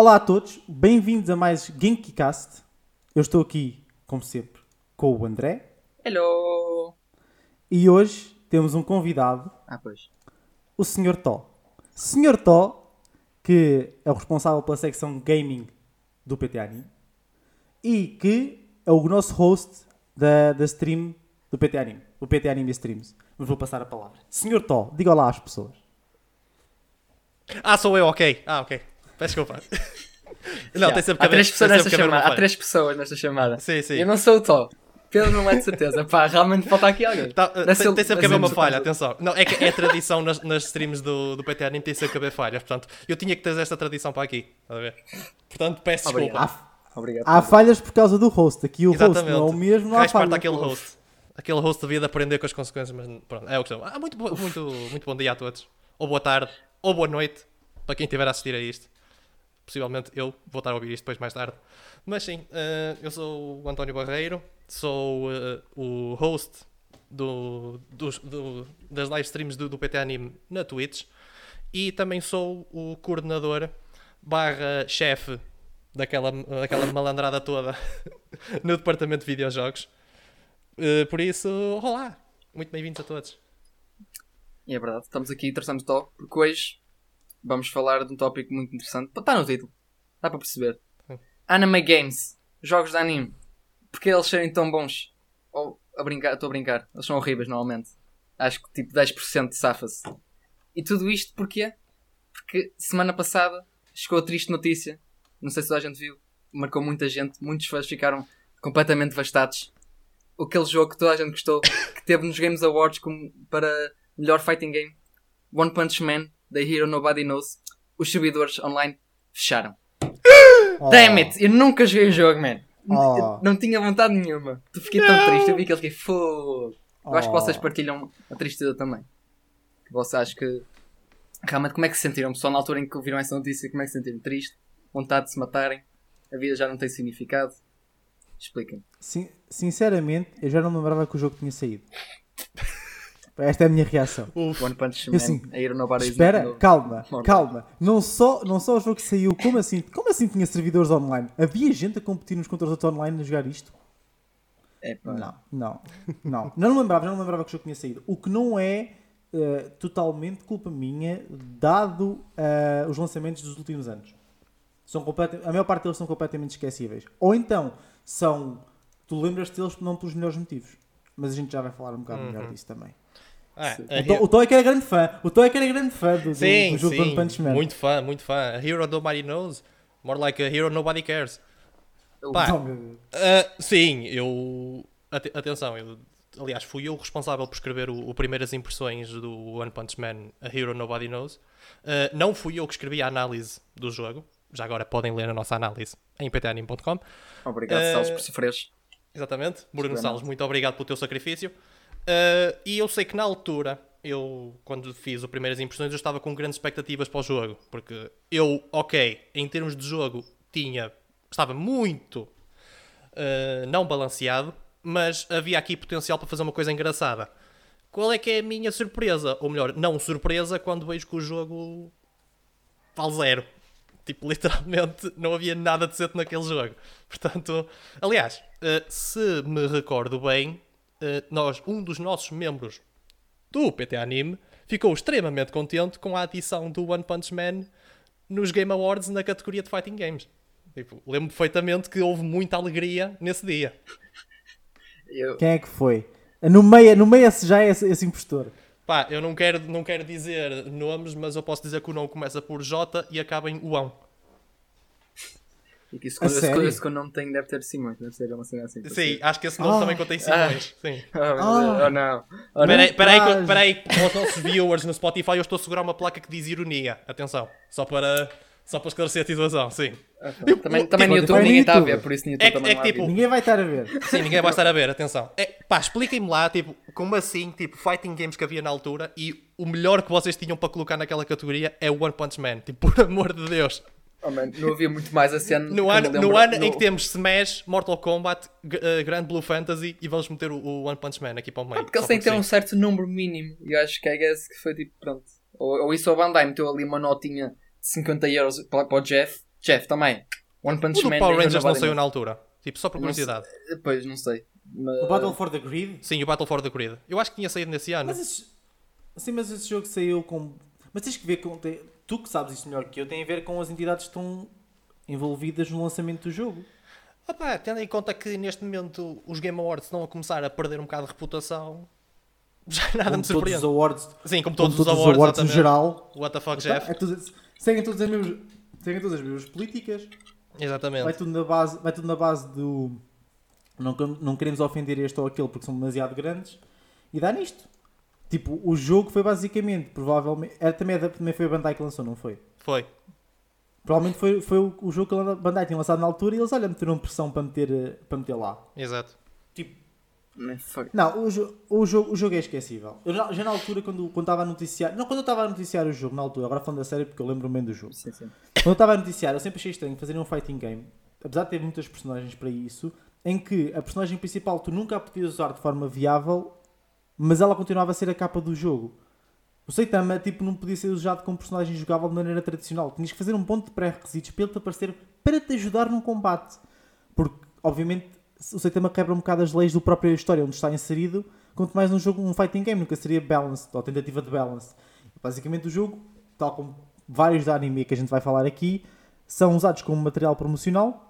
Olá a todos, bem-vindos a mais GenkiCast. Eu estou aqui, como sempre, com o André Hello! e hoje temos um convidado, Ah, pois. o Sr. Tó. Sr. Tó, que é o responsável pela secção gaming do PT Anime e que é o nosso host da, da stream do PT Anime, o PT Anime Streams. Mas vou passar a palavra. Sr. Tó, diga olá às pessoas. Ah, sou eu, ok. Ah, ok. Peço desculpa. Não, Já. tem sempre que Há haver- três pessoas tem nesta chamada. Há três pessoas nesta chamada. Sim, sim. Eu não sou o Tó. Pedro não é de certeza. Pá, realmente falta aqui alguém. Tá, Deve tem, tem sempre que haver uma um falha, atenção. Não, é que é tradição nas, nas streams do, do PT Anime, tem sempre que haver falhas. Portanto, eu tinha que trazer esta tradição para aqui. A ver? Portanto, peço Obrigado. desculpa. Há, Obrigado. há falhas por causa do host. Aqui o host Exatamente. não é o mesmo, não há Faz parte daquele host. Aquele host devia de aprender com as consequências, mas pronto, é o que sou. Ah, muito, bo- muito, muito bom dia a todos. Ou boa tarde, ou boa noite, para quem estiver a assistir a isto. Possivelmente eu vou estar a ouvir isto depois mais tarde. Mas sim, eh, eu sou o António Barreiro, sou eh, o host do, dos- do- das live streams do, do PT Anime na Twitch e também sou o coordenador barra chefe daquela, daquela malandrada toda no departamento de videojogos. Eh, por isso, olá! Muito bem-vindos a todos. E é verdade, estamos aqui, traçamos Tó, porque hoje vamos falar de um tópico muito interessante. Está no título. Dá para perceber. Sim. Anime Games. Jogos de anime. Porque eles serem tão bons? Ou, a brincar, estou a brincar. Eles são horríveis normalmente. Acho que tipo 10% safa-se. E tudo isto porquê? Porque semana passada chegou a triste notícia. Não sei se toda a gente viu. Marcou muita gente. Muitos fãs ficaram completamente devastados. Aquele jogo que toda a gente gostou. Que teve nos Games Awards como para melhor fighting game. One Punch Man. The Hero Nobody Knows. Os servidores online fecharam. Oh. Damn it! Eu nunca joguei o jogo, man. Oh. Não tinha vontade nenhuma. Tu fiquei tão triste. Eu vi que ele fiquei fogo. Eu acho que Oh. vocês partilham a tristeza também. Vocês acham que. Realmente, como é que se sentiram? Pessoal, na altura em que ouviram essa notícia, como é que se sentiram? Triste? Vontade de se matarem? A vida já não tem significado? Expliquem. Sin- sinceramente, eu já não me lembrava que o jogo tinha saído. Esta é a minha reação. One Punch Man. assim, Espera, calma, calma. Não só, não só o jogo saiu, como assim? Como assim tinha servidores online? Havia gente a competir nos contra os outros online a jogar isto? É. Não, não, não. Não me lembrava, não me lembrava que o jogo tinha saído. O que não é eh, totalmente culpa minha, dado eh, os lançamentos dos últimos anos. São a maior parte deles são completamente esquecíveis. Ou então são. Tu lembras deles não pelos melhores motivos. Mas a gente já vai falar um bocado melhor disso também. Ah, Sim. a O Tó é que era grande fã. O Tó é que era grande fã do, Sim, do jogo do One sim. Punch Man. Muito fã, muito fã. A hero nobody knows. More like a hero nobody cares. Pá, ah, sim, eu. ate- atenção, eu. Aliás, fui eu o responsável por escrever o, o primeiras impressões do One Punch Man, A Hero Nobody Knows. Ah, não fui eu que escrevi a análise do jogo. Já agora podem ler a nossa análise em ptanime.com. Obrigado, Eh, Celso, por sofreres. Exatamente. Bruno Bem, Salles, muito obrigado pelo teu sacrifício. Uh, e eu sei que na altura, eu, quando fiz as primeiras impressões, eu estava com grandes expectativas para o jogo. Porque eu, ok, em termos de jogo, tinha. Estava muito uh, não balanceado, mas havia aqui potencial para fazer uma coisa engraçada. Qual é que é a minha surpresa? Ou melhor, não surpresa, quando vejo que o jogo vale zero. Tipo, literalmente não havia nada decente naquele jogo. Portanto, aliás, eh, se me recordo bem, nós, um dos nossos membros do PT Anime ficou extremamente contente com a adição do One Punch Man nos Game Awards na categoria de Fighting Games. Tipo, lembro perfeitamente que houve muita alegria nesse dia. Eu, Quem é que foi? No meio, no meio esse já é esse, esse impostor. Pá, eu não quero, não quero dizer nomes, mas eu posso dizer que o nome começa por J e acaba em Uão. E que isso, A esse, esse que eu não tenho deve ter Simões, deve ser uma cena assim. Sim, acho que esse nome Ah. também contém Simões. Sim. Oh. Ah. oh não. Oh, não. Espera aí, espera aí, Estás- espera aí, para os nossos viewers no Spotify, eu estou a segurar uma placa que diz ironia. Atenção, só para, só para esclarecer a situação, sim. Ah, tá. Também, também no Tipo, YouTube no ninguém está a YouTube. ver, por isso no YouTube É que- também é que tipo-. Ninguém vai estar a ver. Sim, ninguém vai estar a ver, atenção. É, pá, expliquem-me lá, tipo, como assim, tipo, fighting games que havia na altura e o melhor que vocês tinham para colocar naquela categoria é o One Punch Man. Tipo, por amor de Deus. Oh, man, não havia muito mais a cena. No ano, no ano No- em que temos Smash, Mortal Kombat, eh, Grand Blue Fantasy e vamos meter o, o One Punch Man aqui para o meio. Ah, porque eles têm que ter um certo número mínimo. E eu acho que I guess que foi tipo, pronto. Ou, ou isso a Bandai meteu ali uma notinha de 50 euros para, para o Jeff Jeff, também. One Punch O do Man. Power eu Rangers não saiu na altura. Tipo, só por Não sei- curiosidade. Pois, não sei. Mas... O Battle for the Grid. Sim, o Battle for the Grid. Eu acho que tinha saído nesse ano. Mas esse, sim, mas esse jogo saiu com. Mas tens que ver com. Tu que sabes isso melhor que eu, tem a ver com as entidades que estão envolvidas no lançamento do jogo. Opa, tendo em conta que neste momento os Game Awards estão a começar a perder um bocado de reputação, já nada como me todos surpreende. os awards, Sim, como como todos, todos os awards, no exatamente. geral. What the fuck, Tá? Jeff? É tudo- seguem, todas as mesmas, seguem todas as mesmas políticas. Exatamente. Vai tudo na base, vai tudo na base do. Não, não queremos ofender este ou aquele porque são demasiado grandes. E dá nisto. Tipo, o jogo foi basicamente, provavelmente. É, também, é também foi a Bandai que lançou, não foi? Foi. Provavelmente foi, foi o, o jogo que a Bandai tinha lançado na altura e eles, olha, meteram pressão para meter, para meter lá. Exato. Tipo, não, o, jo o, jogo, o jogo é esquecível. Eu já, já na altura, quando quando estava a noticiar. Não, quando eu estava a noticiar o jogo, na altura, agora falando da série porque eu lembro bem do jogo. Sim, sim. Quando eu estava a noticiar, eu sempre achei estranho fazer um fighting game, apesar de ter muitas personagens para isso, em que a personagem principal tu nunca a podias usar de forma viável, mas ela continuava a ser a capa do jogo. O Saitama tipo, não podia ser usado como personagem jogável de maneira tradicional. Tinhas que fazer um ponto de pré-requisitos para ele te aparecer para te ajudar num combate. Porque, obviamente, o Saitama quebra um bocado as leis do próprio história onde está inserido, quanto mais num jogo, um fighting game, nunca seria balanced, ou tentativa de balance. Basicamente o jogo, tal como vários da anime que a gente vai falar aqui, são usados como material promocional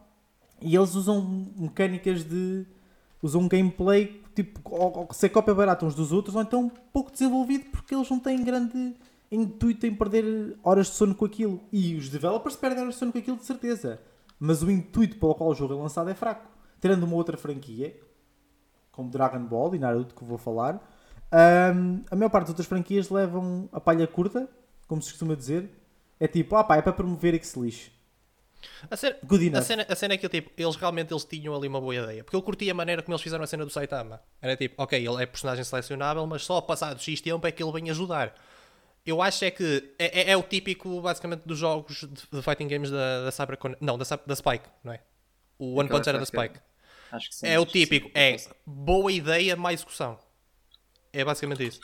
e eles usam mecânicas de. Usam um gameplay tipo, ou, ou ser cópia barata uns dos outros, ou então pouco desenvolvido porque eles não têm grande intuito em perder horas de sono com aquilo. E os developers perdem horas de sono com aquilo de certeza. Mas o intuito pelo qual o jogo é lançado é fraco. Tirando uma outra franquia, como Dragon Ball e Naruto, que vou falar, hum, a maior parte das outras franquias levam a palha curta, como se costuma dizer. É tipo, ah pá, é para promover e que se lixe. A cena, Good a cena, a cena é que tipo, eles realmente eles tinham ali uma boa ideia. Porque eu curti a maneira como eles fizeram a cena do Saitama. Era tipo, ok, ele é personagem selecionável, mas só passado X tempo é que ele vem ajudar. Eu acho é que é, é- é o típico, basicamente, dos jogos de, de fighting games da, da Cybercon... Não, da, da Spike, não é? O One Punch era da Spike, que sim. É o típico, é boa ideia, má execução. É basicamente isso.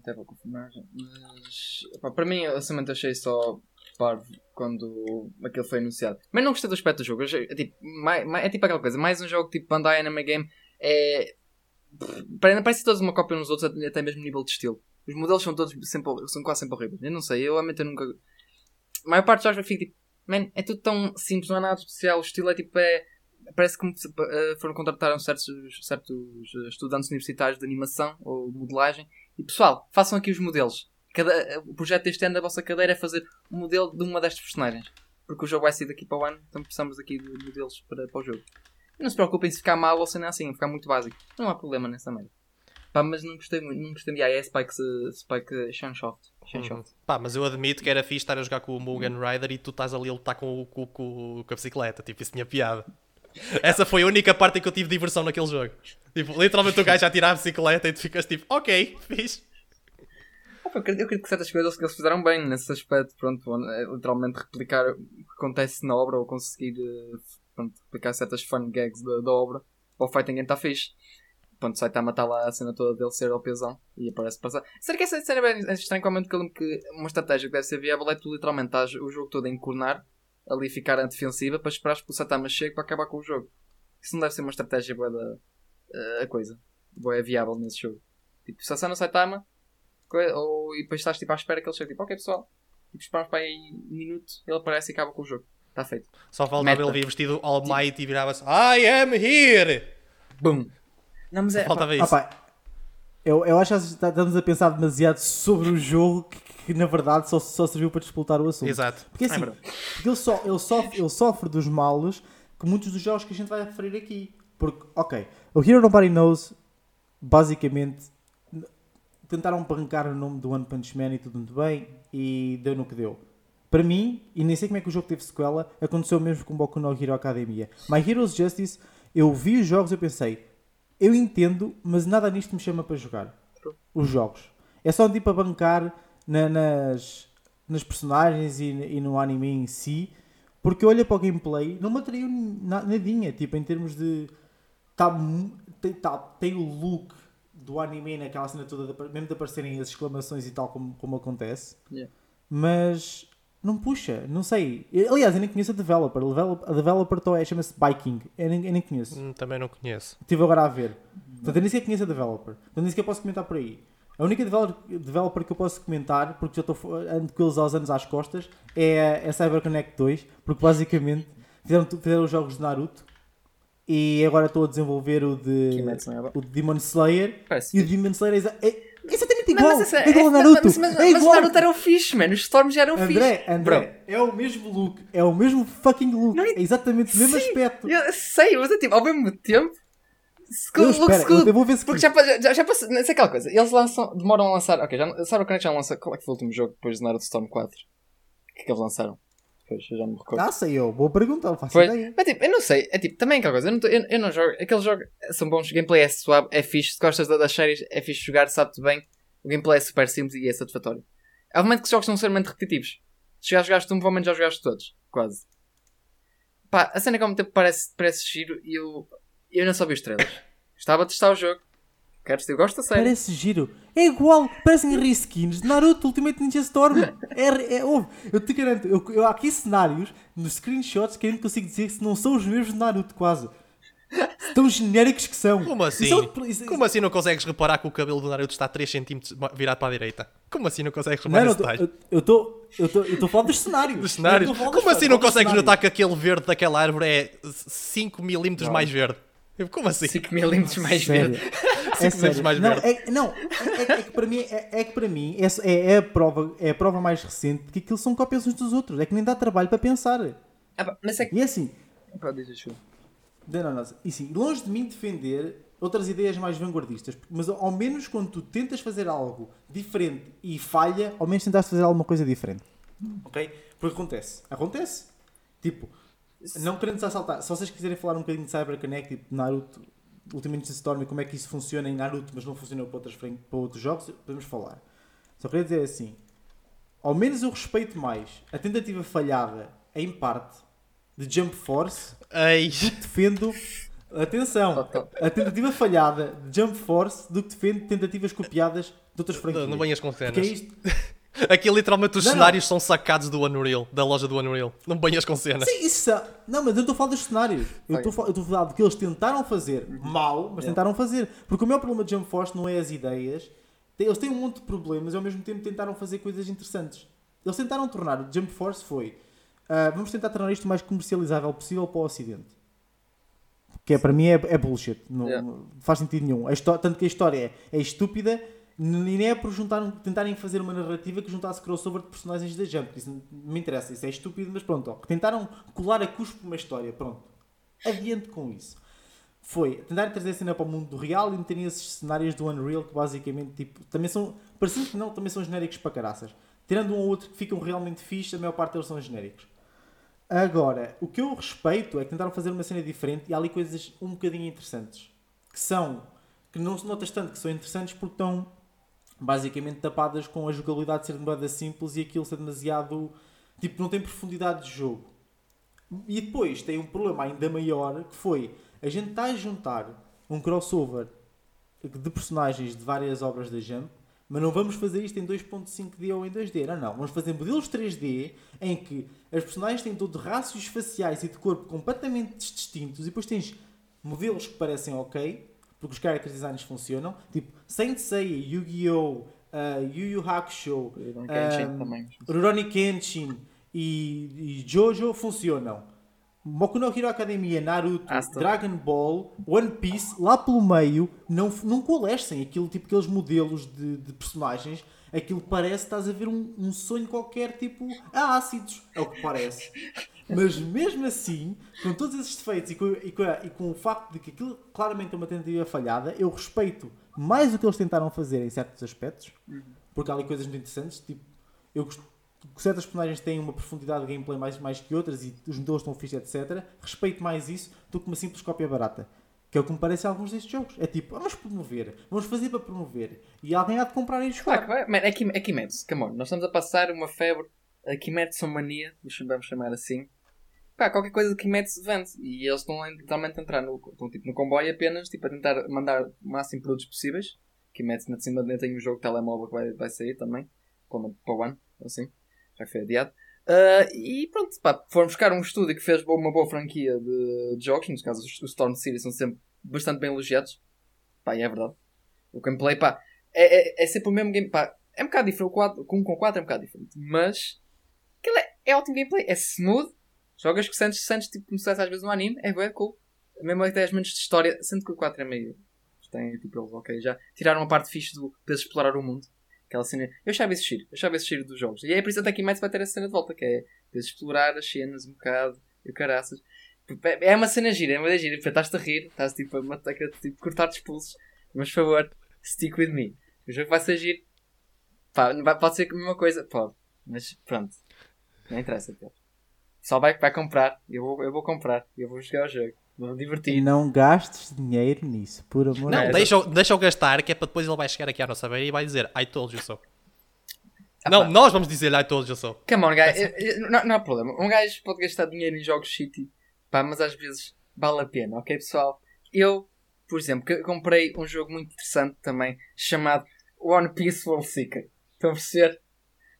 Até vou confirmar. Mas. pá, para mim, eu somente achei só parvo quando aquilo foi anunciado. Mas não gostei do aspecto do jogo. É, tipo, mai- mai- é tipo aquela coisa. Mais um jogo tipo Bandai Anime Game. É. pare- Parece todos uma cópia uns dos outros, até mesmo nível de estilo. Os modelos são todos sempre, são quase sempre horríveis. Eu não sei, eu realmente eu nunca. A maior parte dos jogos eu fico tipo. Man, é tudo tão simples, não há nada especial. O estilo é tipo. É, parece que eh, foram contrataram certos, certos estudantes universitários de animação ou modelagem e pessoal, façam aqui os modelos. Cada, o projeto deste ano da vossa cadeira é fazer um modelo de uma destas personagens. Porque o jogo vai sair daqui para o ano, então precisamos aqui de modelos para, para o jogo. Não se preocupem se ficar mal ou se não é assim, ficar muito básico. Não há problema nessa merda. Pá, mas não gostei muito, não gostei. Ah, é Spike, Spike Shansoft. Shansoft. Pá, mas eu admito que era fixe estar a jogar com o Mugen Rider e tu estás ali a lutar com, o- com, com, com a bicicleta. Tipo, isso tinha piada. Essa foi a única parte em que eu tive diversão naquele jogo. Tipo, literalmente o gajo a tirar a bicicleta e tu ficas tipo, ok, fixe. Ah, Eu acredito que certas coisas que eles fizeram bem nesse aspecto, pronto, é literalmente replicar o que acontece na obra ou conseguir eh, pronto, replicar certas fun gags da, da obra. O Fighting Game está fixe. Pronto, Saitama está lá a cena toda dele ser o pesão e aparece passar. Será que essa cena é bem estranho? Como que uma estratégia que deve ser viável é tu literalmente estás o jogo todo a encornar, ali ficar a defensiva para esperar que o Saitama chegue para acabar com o jogo. Isso não deve ser uma estratégia boa da eh, a coisa. Boa é viável nesse jogo. Tipo, se a no Saitama, ou, e depois estás tipo, à espera que ele chegue. Tipo, ok pessoal, tipo, esperamos para aí um minuto, ele aparece e acaba com o jogo. Está feito. Só faltava Meta. ele vir vestido All Might e virava-se I am here! Boom! Não, mas é. Faltava Ah, isso. pá, eu, eu acho que estamos a pensar demasiado sobre o jogo que, que, na verdade só, só serviu para disputar o assunto. Exato. Porque assim, É verdade. porque ele, só, ele, sofre, ele sofre dos males que muitos dos jogos que a gente vai referir aqui. Porque, ok, o Hero Nobody Knows, basicamente, tentaram arrancar o nome do One Punch Man e tudo muito bem, e deu no que deu. Para mim, e nem sei como é que o jogo teve sequela, aconteceu mesmo com Boku no Hero Academia. My Heroes Justice, eu vi os jogos e eu pensei, eu entendo, mas nada nisto me chama para jogar. Os jogos. É só tipo a bancar na- nas, nas personagens e, e no anime em si, porque eu olho para o gameplay, não me atraiu na- nadinha, tipo, em termos de. Tá, tem, tá- tem o look do anime naquela cena toda, de mesmo de aparecerem as exclamações e tal, como, como acontece, Yeah. mas Não puxa, não sei. Aliás, eu nem conheço a developer. A developer, é- chama-se Biking. Eu nem, eu nem conheço. Hum, Também não conheço. Estive agora a ver. Portanto, eu nem sequer conheço a developer. Portanto, nem sequer posso comentar por aí. A única developer, que eu posso comentar, porque já estou ando com eles uns anos às costas, é a CyberConnect 2, porque basicamente fizeram, fizeram os jogos de Naruto e agora estou a desenvolver o de, o de Demon Slayer. Parece E o. Demon Slayer é, é, é exatamente Não, igual. mas essa- é igual ao é- Naruto. Mas, mas, é mas o igual. Naruto era o fixe, mano. Os Storms já eram André, fixe. André, é o mesmo look, é o mesmo fucking look, Não, é exatamente o mesmo Sim, aspecto. Eu sei, mas é tipo, ao mesmo tempo. Eu, Looks espera, eu vou ver se Porque já, já, já, já passou. Não sei aquela coisa. Eles lançam. Demoram a lançar. Ok, já, sabe o que já lançou? Qual é que foi o último jogo depois de Naruto Storm 4? O que é que eles lançaram? Pois, eu já não me recordo. Ah, sei eu, boa pergunta, não faço Foi. ideia. Mas tipo, eu não sei. É tipo, também aquela coisa. Eu não, tô- eu, eu não jogo. Aqueles jogos são bons. O gameplay é suave, é fixe. Se gostas da- das séries, é fixe jogar, sabe-te bem. O gameplay é super simples e é satisfatório. Obviamente que os jogos são extremamente repetitivos. Se já jogaste um, provavelmente já jogaste todos. Quase. Pá, a cena é que ao mesmo tempo parece, parece giro e eu. Eu não só vi os trailers. Estava a testar o jogo. Quero eu gosto da série. Parece giro. É igual, parecem reskins de Naruto Ultimate Ninja Storm. É, é, ouve, eu te garanto, eu, eu, há aqui cenários nos screenshots que eu não consigo dizer que não são os mesmos de Naruto, quase. Tão genéricos que são. Como assim? Isso é- isso- Como assim não consegues reparar que o cabelo do Naruto está 3 cm virado para a direita? Como assim não consegues reparar não, nesse detalhe? eu- estou eu tô- eu estou a falar dos cenários. Dos cenários? Dos Como assim não consegues notar que aquele verde daquela árvore é 5 milímetros mais verde? Como assim? 5 milímetros mais Sério. verde. É Cinco vezes sério. mais não, verde. é, não é, é- é que para mim, é, é que para mim é, é, é a prova, é a prova mais recente de que aquilo são cópias uns dos outros. É que nem dá trabalho para pensar. Ah, mas é que. E é assim, Pá, diz, Não, não, não. E sim, longe de mim defender outras ideias mais vanguardistas, mas ao menos quando tu tentas fazer algo diferente e falha, ao menos tentaste fazer alguma coisa diferente. Ok? Porque acontece. Acontece. Tipo, não querendo assaltar, se vocês quiserem falar um bocadinho de CyberConnect, tipo Naruto, Ultimate Ninja Storm e como é que isso funciona em Naruto, mas não funciona para, outras, para outros jogos, podemos falar. Só queria dizer assim, ao menos eu respeito mais a tentativa falhada, em parte, de Jump Force Ei, defendo. Atenção! A tentativa falhada de Jump Force do que defende tentativas copiadas de outras franquias. não, não venhas com Porque é cenas. isto. Aqui literalmente os Não, não. cenários são sacados do Unreal, da loja do Unreal. Não venhas com cenas. Sim, isso. é- Não, mas eu não estou a falar dos cenários. Eu estou a falar- do que eles tentaram fazer mal, mas Yeah. tentaram fazer. Porque o maior problema de Jump Force não é as ideias. Eles têm um monte de problemas e ao mesmo tempo tentaram fazer coisas interessantes. Eles tentaram tornar o Jump Force foi. ah, vamos tentar tornar isto o mais comercializável possível para o Ocidente. Que é, para mim é, é bullshit. Não, Yeah. não faz sentido nenhum. A histó- tanto que a história é, é estúpida nem é por juntar, tentarem fazer uma narrativa que juntasse crossover de personagens da Jump. Isso não me interessa. Isso é estúpido, mas pronto. ó. Tentaram colar a cuspo uma história. Pronto. Adiante com isso. Foi tentar trazer a cena para o mundo do real e meterem esses cenários do Unreal que basicamente tipo, também são, parecendo que não, também são genéricos para caraças. Tirando um ou outro que ficam realmente fixe, a maior parte deles são genéricos. Agora, o que eu respeito é que tentaram fazer uma cena diferente e há ali coisas um bocadinho interessantes. Que são, que não se notas tanto que são interessantes porque estão basicamente tapadas com a jogabilidade ser demasiado simples e aquilo ser demasiado. Tipo, não tem profundidade de jogo. E depois tem um problema ainda maior que foi a gente está a juntar um crossover de personagens de várias obras da Jump, mas não vamos fazer isto em 2.5D ou em 2D. Não, não. Vamos fazer modelos 3D em que as personagens têm todo rácios faciais e de corpo completamente distintos e depois tens modelos que parecem ok, porque os character designs funcionam, tipo Saint Seiya, Yu-Gi-Oh!, uh, Yu Yu Hakusho, encher um. Rurouni Kenshin e, e Jojo funcionam. Boku no Hero Academia, Naruto, Asta. Dragon Ball, One Piece, lá pelo meio, não, não coalescem aquilo, tipo, aqueles modelos de, de personagens. Aquilo parece estás a ver um, um sonho qualquer, tipo, a ácidos. É o que parece. Mas mesmo assim, com todos esses defeitos e com, e com e com o facto de que aquilo claramente é uma tentativa falhada, eu respeito mais o que eles tentaram fazer em certos aspectos, porque há ali coisas muito interessantes. Tipo, eu gosto, certas personagens têm uma profundidade de gameplay mais, mais que outras e os modelos estão fixos, etc. Respeito mais isso do que uma simples cópia barata. Que é o que me parece alguns destes jogos. É tipo, vamos promover, vamos fazer para promover. E alguém há de comprar e Claro jogar. que vai. Man, é, Kim, é Kimetsu, come on. Nós estamos a passar uma febre, a Kimetsu mania, vamos chamar assim. Pá, qualquer coisa de vende. E eles estão literalmente a entrar no, estão, tipo, no comboio apenas tipo, a tentar mandar o máximo de produtos possíveis. Kimetsu, na cima tem um jogo de telemóvel que vai, vai sair também. Para o ano, assim. Já foi adiado. Uh, e pronto, pá, foram buscar um estúdio que fez uma boa franquia de, de jogos, nos casos os Storm City são sempre bastante bem elogiados. Pá, e é verdade. O gameplay, pá, é, é, é sempre o mesmo game, pá, é um bocado diferente, o 4, com 1 com 4 é um bocado diferente, mas aquilo é, é ótimo gameplay, é smooth, jogas que sentes, sentes tipo como se às vezes um anime, é bem cool. Mesmo até as menos de história, sendo que o 4 é meio. Tem tipo eles, ok, já tiraram a parte fixe do de explorar o mundo. Aquela cena. Eu achava esse giro, eu achava esse giro dos jogos. E é por isso até que mais vai ter essa cena de volta, que é de explorar as cenas um bocado e o caraças. É uma cena gira, é uma gira. Estás-te a rir, estás tipo a matar, tipo, cortar-te pulsos. Mas por favor, stick with me. O jogo vai ser giro. Pá, pode ser a mesma coisa, pode. Mas pronto. Não interessa, Pedro. Só vai, vai comprar. Eu vou, eu vou comprar. Eu vou jogar o jogo. Vou me divertir. E não gastes dinheiro nisso, por amor Não, deixa, deixa eu gastar, que é para depois ele vai chegar aqui à nossa beira e vai dizer I told you so. Ah, não, pá. nós vamos dizer I told you so. Come on, guys. não, não há problema. Um gajo pode gastar dinheiro em jogos City, pá, mas às vezes vale a pena, ok, pessoal? Eu, por exemplo, comprei um jogo muito interessante também, chamado One Piece World Seeker. Estão a perceber?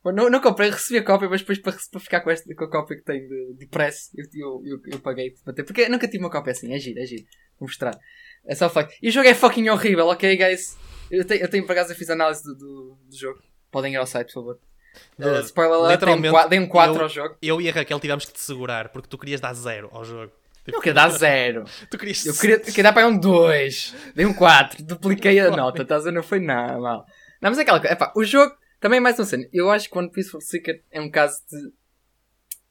Não, não comprei, recebi a cópia, mas depois para, para ficar com, esta, com a cópia que tenho de, de press, eu, eu, eu, eu paguei para ter. Porque nunca tive uma cópia assim, é giro, é giro. Vou mostrar. É só fuck. E o jogo é fucking horrível, ok, guys? Eu tenho, eu tenho por acaso, eu fiz análise do, do, do jogo. Podem ir ao site, por favor. Uh, spoiler alert, dei um 4 ao jogo. Eu e a Raquel tivemos que te segurar porque tu querias dar 0 ao jogo. Eu queria dar 0. tu querias... Eu queria, queria dar para um 2. Dei um 4. Dupliquei a nota. Estás a ver? Não foi nada mal. Não, mas é aquela coisa. Epá, o jogo também é mais uma cena. Eu acho que One Piece for Seeker é um caso de.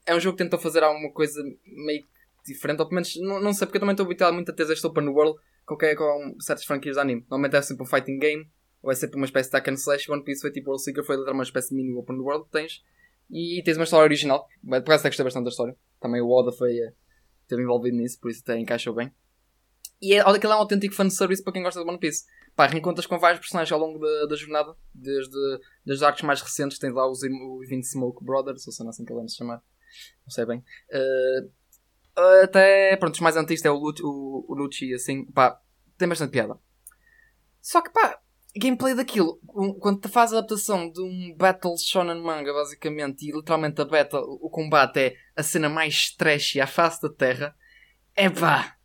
É um jogo que tentou fazer alguma coisa meio diferente, ou pelo menos, não, não sei, porque eu também estou habituado muito a ter este open world qualquer, com certas franquias de anime. Normalmente é sempre um fighting game, ou é sempre uma espécie de hack and slash. One Piece foi tipo World Seeker, foi uma espécie de mini open world que tens. E tens uma história original, por acaso até gostei bastante da história. Também o Oda foi, esteve envolvido nisso, por isso até encaixou bem. E é, aquilo é um autêntico fanservice para quem gosta de One Piece pá, reencontras com vários personagens ao longo da, da jornada, desde, desde arcos mais recentes, tens lá os, os 20 Smoke Brothers, ou seja, assim que ele se chamar, não sei bem. Uh, até, pronto, os mais antigos é o Lucci, o, o assim, pá, tem bastante piada. Só que, pá, gameplay daquilo, quando te faz a adaptação de um Battle Shonen Manga, basicamente, e literalmente a battle, o combate é a cena mais trashy à face da Terra, é pá,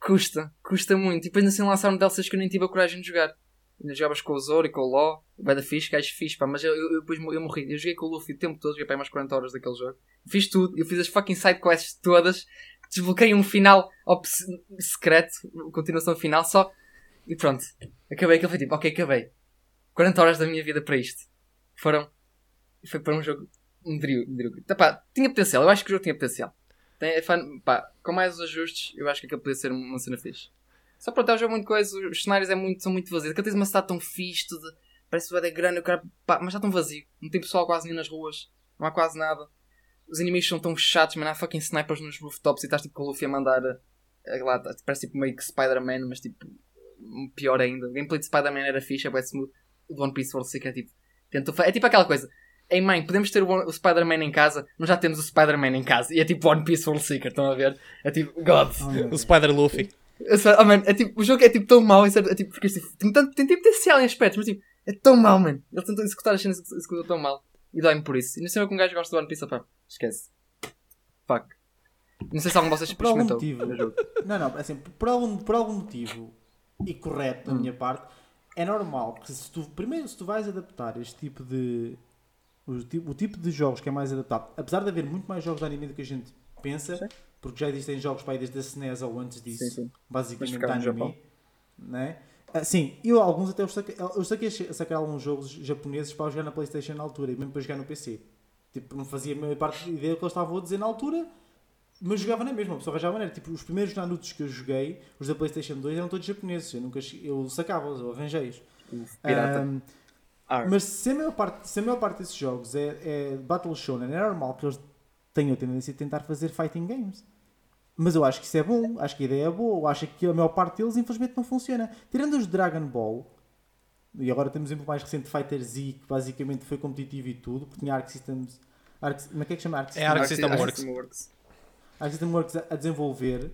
Custa, custa muito. E depois assim lançaram DLCs que eu nem tive a coragem de jogar. Ainda jogavas com o Zoro e com o Law, o da fixe, gajo fixe, pá, mas eu, eu, depois eu morri. Eu joguei com o Luffy o tempo todo, joguei para mais 40 horas daquele jogo. Fiz tudo, eu fiz as fucking side quests todas, desbloqueei um final secreto, continuação final, só. E pronto, acabei foi tipo, ok, acabei. 40 horas da minha vida para isto. Foram. Foi para um jogo medíocre. Tá, pá, tinha potencial, eu acho que o jogo tinha potencial. Tem, é fun, pá, com mais ajustes, eu acho que aquilo podia ser uma cena fixe. Só para o jogo muito coisa, os cenários é muito, são muito vazios. Aquilo tens uma cidade tão fixe, tudo, parece dar grande, cara, pá, mas já tão vazio. Não tem pessoal quase nem nas ruas, não há quase nada. Os inimigos são tão chatos, mano, há fucking snipers nos rooftops e estás tipo com o Luffy a mandar. A, lá, parece tipo meio que Spider-Man, mas tipo, pior ainda. O gameplay de Spider-Man era fixe, é bem. O One Piece World Seeker é tipo. Tentou, é tipo aquela coisa Ei mãe, podemos ter o, o Spider-Man em casa? Nós já temos o Spider-Man em casa. E é tipo One Piece World Seeker, estão a ver? É tipo, God. Oh, o Spider-Luffy. Oh, man, é tipo, o jogo é tipo tão mau, é, é tipo, porque tipo, tem, tanto, tem, tem potencial em aspectos, mas tipo, é tão mau, man. Ele tentou executar as cenas e executou tão mal. E dói-me por isso. E não sei que um gajo gosta do One Piece, pá. Esquece. Fuck. Não sei se algum de vocês experimentou. Por algum motivo. Não, não, assim, por algum, por algum motivo, e correto da hum. minha parte, é normal. Porque se tu, primeiro, se tu vais adaptar este tipo de o tipo, o tipo de jogos que é mais adaptado, apesar de haver muito mais jogos de anime do que a gente pensa, sim. porque já existem jogos para ir desde a SNES ou antes disso, sim, sim. basicamente anime. Né? Ah, sim, eu alguns até eu saquei, eu saquei a sacar alguns jogos japoneses para jogar na Playstation na altura e mesmo para jogar no PC. Tipo, não fazia a maior parte da ideia que eles estavam a dizer na altura, mas jogava na mesma, pessoa arranjava maneira. Tipo, os primeiros Narutos que eu joguei, os da Playstation 2, eram todos japoneses. Eu nunca eu sacava-os, eu arranjei-os. Pirata. Um, mas se a maior parte, se a maior parte desses jogos é, é Battle Shonen, é normal que eles tenham a tendência a tentar fazer fighting games. Mas eu acho que isso é bom, acho que a ideia é boa, eu acho que a maior parte deles infelizmente não funciona. Tirando os Dragon Ball, e agora temos o exemplo mais recente de Fighter Z, que basicamente foi competitivo e tudo, porque tinha Arc Systems. Arc, como é que é que chama Arc Systems? É Arc System Works. Arc System Works a, a desenvolver.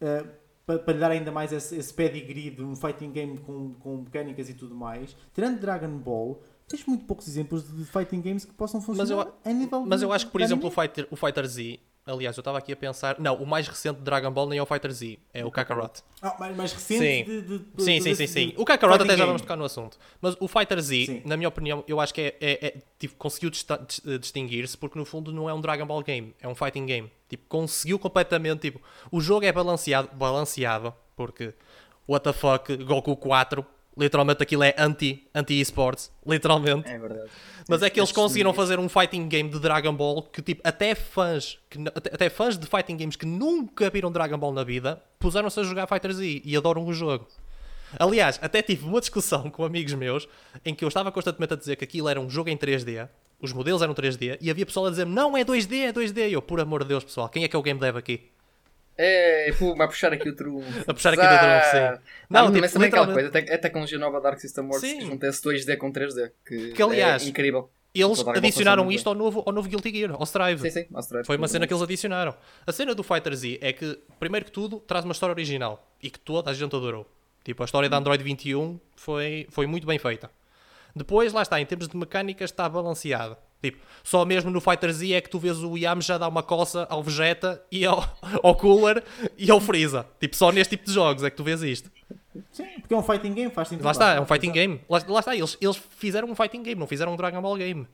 Uh, para, para lhe dar ainda mais esse, esse pedigree de um fighting game com, com mecânicas e tudo mais. Tirando Dragon Ball, tens muito poucos exemplos de fighting games que possam funcionar eu- a nível Mas eu acho que, por exemplo, o. Fighter, o Fighter Z, aliás, eu estava aqui a pensar, não, o mais recente de Dragon Ball nem é o Fighter Z, é o Kakarot. Ah, mais, mais recente Sim. de, de, de- Sim, sim, sim, sim. O Kakarot até já vamos tocar no assunto. Mas o Fighter Z, Sim. na minha opinião, eu acho que é, é- é- tipo, conseguiu eh, distinguir-se porque no fundo não é um Dragon Ball game, é um fighting game. Tipo, conseguiu completamente, tipo, o jogo é balanceado, balanceado porque what the fuck, Goku 4, literalmente aquilo é anti anti esports, literalmente. É verdade. Mas é que eles conseguiram fazer um fighting game de Dragon Ball que, tipo, até fãs, que, até, até fãs de fighting games que nunca viram Dragon Ball na vida, puseram-se a jogar Fighter Z e adoram o jogo. Aliás, até tive uma discussão com amigos meus em que eu estava constantemente a dizer que aquilo era um jogo em 3D, os modelos eram 3D, e havia pessoal a dizer não, é 2D, é 2D. E eu, por amor de Deus, pessoal, quem é que é o game dev aqui? É, pô, vai puxar aqui o trunfo. A puxar aqui o trunfo, sim. Não, Não, tipo, mas também aquela literalmente- coisa, a te- a tecnologia nova Dark System Works Sim. que junta esse 2D com 3D, que, Que, aliás, é incrível. Eles adicionaram isto ao novo, ao novo Guilty Gear, ao Strive. Sim, sim, Astro Foi uma cena que eles adicionaram. A cena do Fighter Z é que, primeiro que tudo, traz uma história original e que toda a gente adorou. Tipo, a história da Android 21 foi, foi muito bem feita. Depois, lá está, em termos de mecânicas, está balanceado. Tipo, só mesmo no Fighter Z é que tu vês o Yam já dar uma coça ao Vegeta e ao, ao Cooler e ao Freeza. Tipo, só neste tipo de jogos é que tu vês isto. Sim, porque é um fighting game, faz sentido. Lá está, é um fighting game. Lá, lá está, eles, eles fizeram um fighting game, não fizeram um Dragon Ball game.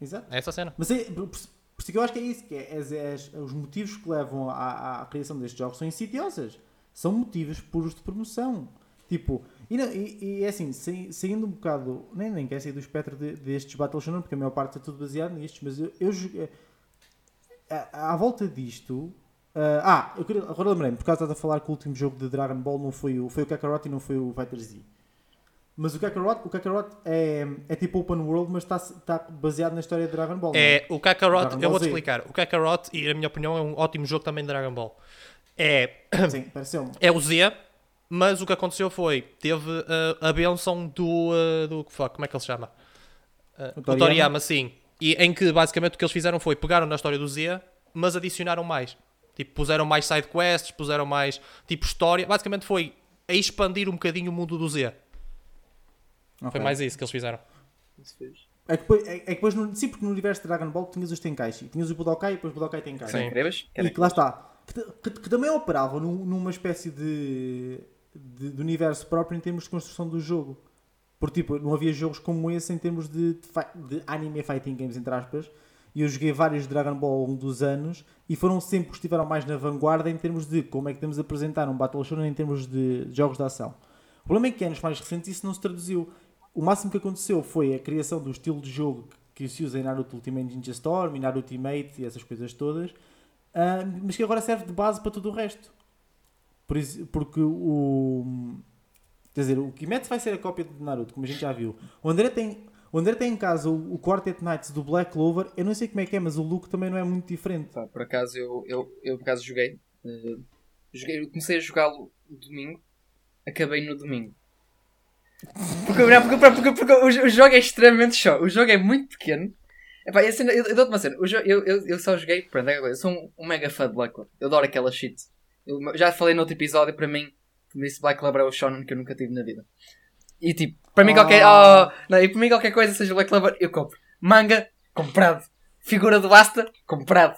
Exato. É essa cena. Mas é, por, por isso que eu acho que é isso, que é, é- é- os motivos que levam à, à- criação destes jogos são insidiosas. São motivos puros de promoção. Tipo, e, não- e- e é assim, saindo um bocado, nem, nem quero sair do espectro de- destes Battle Shonen, porque a maior parte é tudo baseado nestes, mas eu, eu joguei- à, à volta disto. ah, ah, eu queria, agora lembrei-me, por causa de falar que o último jogo de Dragon Ball não foi o, foi o Kakarot e não foi o Fighter Z. Mas o Kakarot, o Kakarot é, é tipo open world, mas está está baseado na história de Dragon Ball. não É, o Kakarot, eu vou-te explicar. O Kakarot, e na minha opinião, é um ótimo jogo também de Dragon Ball. É, Sim, pareceu-me. é o Z, mas o que aconteceu foi, teve uh, a benção do, uh, do fuck, como é que ele se chama? Uh, O o Toriyama? Toriyama, sim. E em que basicamente o que eles fizeram foi, pegaram na história do Z, mas adicionaram mais. Tipo, puseram mais side quests, puseram mais, tipo, história. Basicamente foi a expandir um bocadinho o mundo do Z. Foi Ok. mais isso que eles fizeram. É que depois, é, é que depois no, sim, porque no universo de Dragon Ball tinhas os Tenkaichi. Tinhas o Budokai e depois o Budokai Tenkaichi. Sim. E que lá está. Que, que- que também operavam num- numa espécie de, de, de universo próprio em termos de construção do jogo. Porque tipo, não havia jogos como esse em termos de, de, de anime fighting games, entre aspas. E eu joguei vários de Dragon Ball ao longo dos anos e foram sempre que estiveram mais na vanguarda em termos de como é que temos a apresentar um Battle Shonen em termos de jogos de ação. O problema é que anos mais recentes isso não se traduziu. O máximo que aconteceu foi a criação do estilo de jogo que se usa em Naruto Ultimate Ninja Storm Naruto Ultimate e essas coisas todas, ah, mas que agora serve de base para tudo o resto. Porque o. Quer dizer, o Kimetsu vai ser a cópia de Naruto, como a gente já viu. O André tem, o André tem em casa o, o Quartet Knights do Black Clover. Eu não sei como é que é, mas o look também não é muito diferente. Pá, por acaso eu, eu, eu por acaso joguei. eh, joguei eu comecei a jogá-lo domingo, acabei no domingo. Porque, não, porque, porque, porque o, jogo é extremamente show. O jogo é muito pequeno. Epá, e cena- eu, eu dou-te uma cena. O jo- eu, eu, eu só joguei. Pronto, é eu sou um, um mega fã de Black Clover. Eu adoro aquela shit. Eu já falei no outro episódio, para mim, disse Black Clover é o shonen que eu nunca tive na vida. E tipo, para mim Oh. qualquer. Oh, não, e para mim qualquer coisa seja Black Clover, eu compro. Manga, comprado. Figura do Asta, comprado.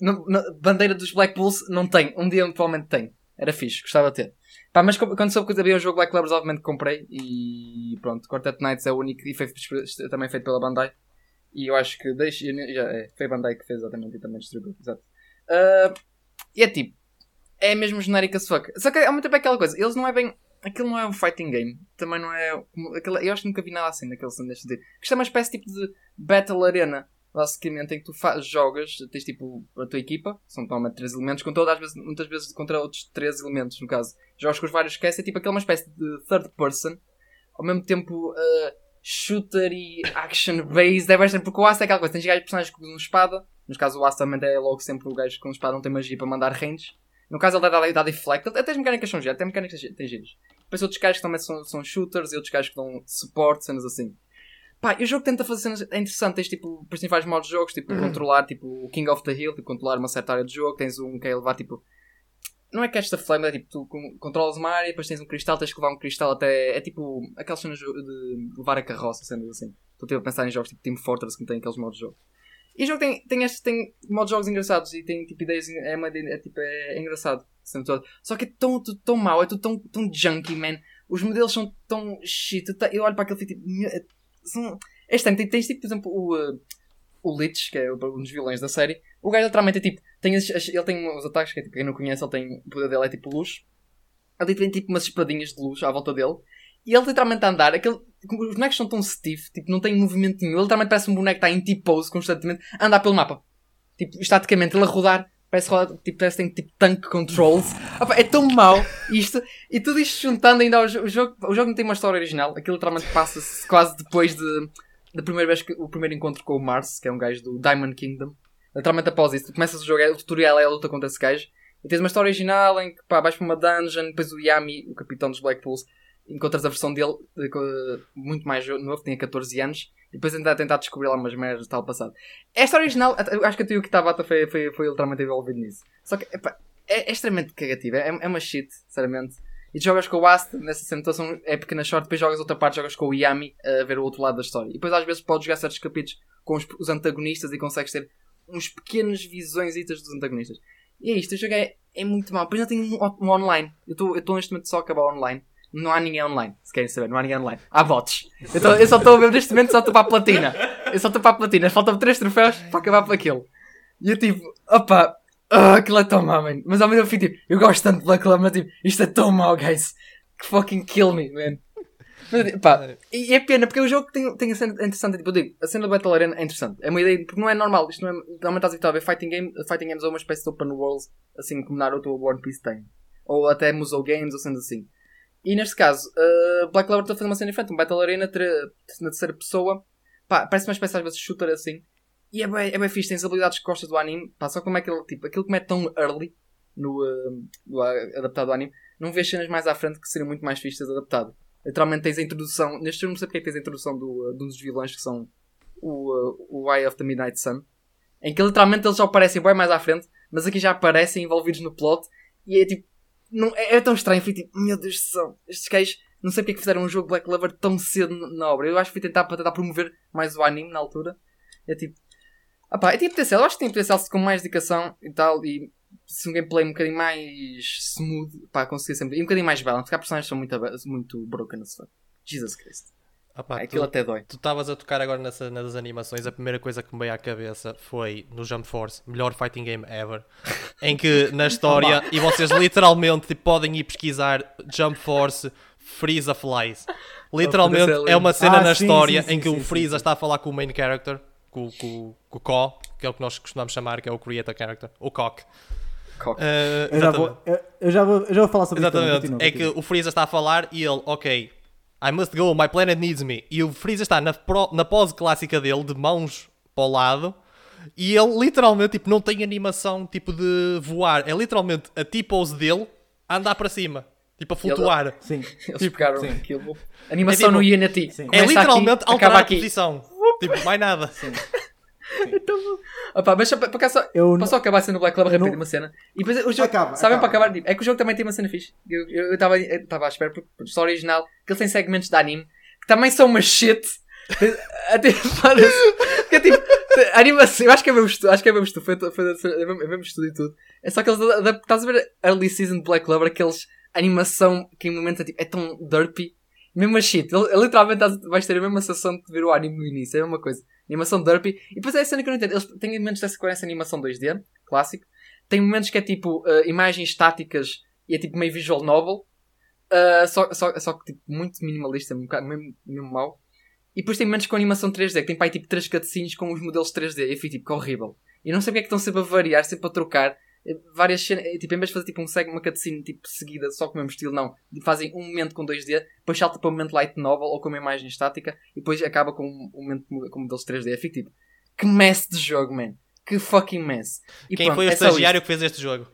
No- no- bandeira dos Black Bulls, não tenho. Um dia provavelmente tenho. Era fixe, gostava de ter. Pá, mas quando soube que havia um jogo Black Clovers, obviamente comprei. E pronto, Quartet Knights é o único e foi também feito pela Bandai. E eu acho que deixa, já, é, foi a Bandai que fez exatamente e também distribuiu. Exato. Ah, e é tipo, é mesmo genérico as fuck. Só que ao mesmo tempo é aquela coisa, eles não é bem. Aquilo não é um fighting game. Também não é. aquela- eu acho que nunca vi nada assim naquele deste dizer. Isto é uma espécie tipo de Battle Arena. Basicamente, em que tu faz, jogas, tens tipo a tua equipa, são normalmente três elementos, com todas, vezes, muitas vezes contra outros três elementos, no caso. Jogas com os vários cast, é tipo aquela uma espécie de third person, ao mesmo tempo uh, shooter e action based. É bastante, porque o Asta é aquela coisa, tens gajos personagens com espada, no caso o Asta também é logo sempre o gajo com espada, não tem magia para mandar range. No caso ele dá, dá, deflect, até as mecânicas são giras, até mecânicas têm giros. Depois outros gajos que também são, são shooters e outros gajos que dão suporte, cenas assim. Pá, e o jogo tenta fazer cenas é interessante, tens tipo, depois tens vários modos de jogos, tipo, controlar tipo o King of the Hill, tipo, controlar uma certa área de jogo, tens um que é levar tipo Não é catch the flame, é tipo, tu con- controlas uma área, depois tens um cristal, tens que levar um cristal até. É tipo aquelas cenas de levar a carroça, cenas assim. Estou tipo, a pensar em jogos tipo Team Fortress que tem aqueles modos de jogo. E o jogo tem, tem, este, tem modos de jogos engraçados e tem tipo ideias. É, uma, é, tipo, é, é engraçado. todo. Só que é tão, tudo tão mau, é tão, tão junky, man. Os modelos são tão shit. Eu olho para aquele tipo. "Meu, é- São... É estranho, tem- tens tipo, por exemplo, o. uh, o Lich, que é um dos vilões da série, o gajo literalmente é tipo, tem as- as- ele tem os ataques, que é, tipo, quem não conhece, ele tem, o poder dele é tipo luz. Ele tem tipo umas espadinhas de luz à volta dele. E ele literalmente a andar, aquele, os bonecos são tão stiff, tipo, não tem movimento nenhum. Ele literalmente parece um boneco que está em T-pose constantemente, a andar pelo mapa. Tipo, estaticamente, ele a rodar, parece rodar, tipo, parece que tem tipo tank controls. Opa, é tão mau isto. E tudo isto juntando ainda ao jo- o jogo. O jogo não tem uma história original, aquilo literalmente passa-se quase depois de, da primeira vez que o primeiro encontro com o Mars, que é um gajo do Diamond Kingdom. Literalmente após isso, começas o jogo, é- o tutorial é a luta contra esse gajo. E tens uma história original em que pá, vais para uma dungeon, depois o Yami, o capitão dos Blackpools, encontras a versão dele muito mais novo, tinha 14 anos, e depois ainda a tentar descobrir lá umas merdas tal passado. A história original, acho que até o Kitabata foi, foi, foi literalmente envolvido nisso. Só que é, é extremamente cagativa, é, é uma shit, sinceramente. E tu jogas com o Ast nessa situação é pequena short, depois jogas outra parte, jogas com o Yami a ver o outro lado da história. E depois às vezes podes jogar certos capítulos com os, os antagonistas e consegues ter uns pequenos visões dos antagonistas. E é isto, o jogo é, é muito mau. Depois não tem um, um online. Eu estou neste momento só a acabar online. Não há ninguém online, se querem saber, não há ninguém online. Há bots. Eu, tô- eu só estou a ver neste momento, só estou para a platina. Eu só estou para a platina. Faltam 3 troféus para acabar por aquilo. E eu tipo, opa, ah, aquilo é tão mau, man. Mas ao mesmo tempo, tipo, eu gosto tanto de Club, mas tipo, isto é tão mau, guys. Que fucking kill me, man. Mas, pá, e é pena, porque o jogo tem, tem a cena interessante. Tipo, eu digo, a cena do Battle Arena é interessante. É uma ideia, porque não é normal. Isto não é. Normalmente estás a ver fighting, game, fighting games ou uma espécie de open world, assim como Naruto ou One Piece tem. Ou até Musou Games ou sendo assim. E neste caso, uh, Black Clover está a fazer uma cena diferente. Um Battle Arena na terceira pessoa. Pá, parece uma espécie às vezes shooter assim. E é bem, é bem fixe, tem as habilidades que gostas do anime. Pá, só como é que ele, tipo, aquilo que mete tão early no, uh, no uh, adaptado do anime, não vês cenas mais à frente que seriam muito mais fixas adaptado. Literalmente tens a introdução, neste jogo não sei porque é que tens a introdução do, uh, de um dos vilões que são o, uh, o Eye of the Midnight Sun, em que literalmente eles já aparecem bem mais à frente, mas aqui já aparecem envolvidos no plot e é tipo, não, é, é tão estranho, foi tipo, meu Deus do céu, estes gajos, não sei porque é que fizeram um jogo Black Clover tão cedo na- obra. Eu acho que fui tentar para tentar promover mais o anime na altura. É tipo, ah pá, é tipo potencial, eu acho que tem potencial com mais dedicação e tal, e se um gameplay um bocadinho mais smooth, pá, conseguir sempre, e um bocadinho mais balance, porque há personagens que são muito, muito broken as fuck. Jesus Christ. Ah pá, Aquilo tu- até dói. Tu estavas a tocar agora nessa, nas animações, a primeira coisa que me veio à cabeça foi no Jump Force, melhor fighting game ever, em que na história, e vocês literalmente tipo, podem ir pesquisar Jump Force Freeza Flies. Literalmente Oh, é uma cena Ah, na sim, história sim, sim, em que sim, o Freeza sim. está a falar com o main character, com, com, com o Ko, que é o que nós costumamos chamar, que é o creator character, o Cock. Cock. Eh, Eu já, exatamente. vou, eu, eu já vou, eu já vou falar sobre isso. também, Exatamente. é que o Freeza está a falar e ele, ok, I must go, my planet needs me. E o Freeza está na, pro- na pose clássica dele, de mãos para o lado, e ele literalmente tipo, não tem animação tipo de voar. É literalmente a T-pose dele a andar para cima, tipo a flutuar. Sim. Eles pegaram sim. aquilo. Animação É tipo- no Unity. Sim. É Começa literalmente aqui, alterar acaba a aqui. posição. Tipo, mais nada. Opa, mas só para, para só, Eu para só acabar a cena do Black Club rápido não- uma cena. E depois o jogo, Acaba, sabem acaba. para acabar, tipo, é que o jogo também tem uma cena fixe. Eu eu- eu estava eu estava à espera, porque a história original, que ele tem segmentos de anime, que também são uma shit. Até parece. Que é tipo, a animação, eu acho que é mesmo estudo, acho que é mesmo estudo, foi, foi, é mesmo, é mesmo estudo e tudo. É só que eles estás a ver Early Season de Black Clover, aqueles animação que em momento é, tipo, é tão derpy. Mesmo shit, literalmente vais ter a mesma sensação de ver o anime no início, é a mesma coisa. Animação derpy. E depois é a cena que eu não entendo. Eles têm momentos dessa essa animação 2D, clássico. Tem momentos que é tipo uh, imagens estáticas e é tipo meio visual novel. Uh, só, só, só que tipo muito minimalista, um bocado, mesmo, mesmo mau. E depois tem momentos com animação 3D, que tem aí tipo 3 cutscenes com os modelos 3D. E tipo, que horrível. E não sei porque é que estão sempre a variar, sempre a trocar. Várias cenas, eh, tipo, em vez de fazer tipo um seg- uma cutscene tipo seguida, só com o mesmo estilo, não. Fazem um momento com 2D, depois salta para um momento light novel ou com uma imagem estática e depois acaba com um momento com modelos 3D. Eu fico tipo, que mess de jogo, man. Que fucking mess. E Quem pronto, foi o é estagiário que fez este jogo?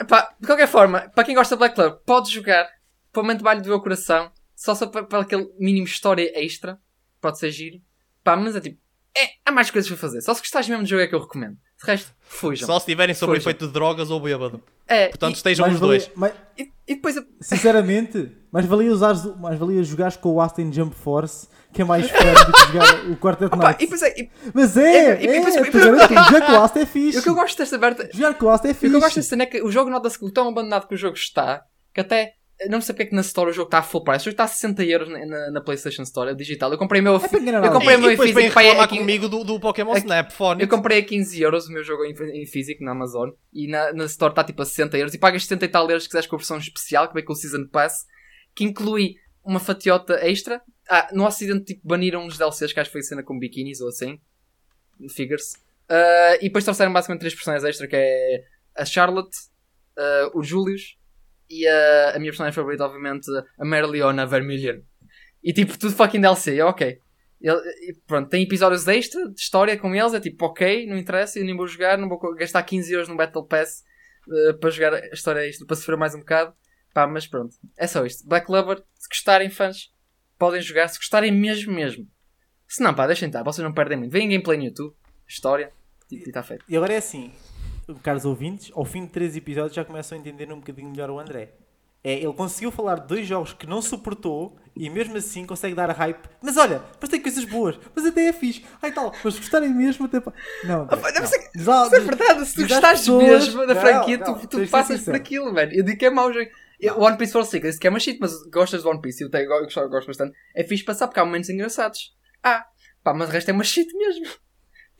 Epá, de qualquer forma, para quem gosta de Black Club, pode jogar para o momento do meu coração, só, só para, para aquele mínimo história extra, pode ser giro. Pá, mas é tipo, é, há mais coisas para fazer. Só se gostares mesmo de jogo é que eu recomendo. De resto, fujam. Só se estiverem sob o Fujam. efeito de drogas ou bêbado. É, Portanto, e, estejam os dois. e, e depois sinceramente, mais valia, usares, mais valia jogares com o Aston Jump Force, que é mais fã do que jogar o Quartet Opa, e é, e- Mas É, é, e- é, depois- é, jogar com o Aston é fixe. o que eu gosto desta aberta. Jogar com o Aston é O que eu gosto fixe. desta cena é que o jogo nota-se tão abandonado que o jogo está, que até. Não sei porque é que na Store o jogo está a full price. O jogo está a 60 euros na, na, na PlayStation Store, é digital. Eu comprei o meu. a É eu comprei E, o meu e depois vem é reclamar aqui- comigo do, do Pokémon aqui- Snap Phone. Eu comprei a 15 euros o meu jogo em, em físico na Amazon e na, na Store está tipo a 60 euros e pagas 70 e tal euros se quiseres com a versão especial que vem com o Season Pass que inclui uma fatiota extra. Ah, no Ocidente tipo baniram uns DLCs que acho que foi cena com biquinis ou assim. Figures. Ah, e depois trouxeram basicamente três personagens extra que é a Charlotte, ah, o Julius e a, a minha personagem favorita, obviamente, a Merliona Vermilion. E tipo, tudo fucking DLC, é ok. Pronto, tem episódios extra de história com eles, é tipo, ok, não interessa, eu nem vou jogar, não vou gastar 15 euros no Battle Pass eh, para jogar a história extra, para sofrer mais um bocado. Pá, mas pronto, é só isto. Black Lover, se gostarem fãs, podem jogar, se gostarem mesmo, mesmo. Se não, pá, deixem estar, vocês não perdem muito. Veem gameplay no YouTube, história, e está feito. E agora é assim, caros ouvintes, ao fim de três episódios já começam a entender um bocadinho melhor o André. É, ele conseguiu falar de dois jogos que não suportou e mesmo assim consegue dar hype. Mas olha, mas tem coisas boas, mas até é fixe. Ai tal, mas se gostarem mesmo até. Não, André, pá, deve não. ser- Diz lá- é diz- verdade, se tu gostares mesmo da Não, franquia, não, tu, tu passas por aquilo, velho. Eu digo que é mau jogo. One Piece for Secret, que é uma shit, mas gostas de One Piece, eu, tenho, eu gosto, gosto bastante. É fixe passar porque há momentos engraçados. Ah, pá, mas o resto é uma shit mesmo.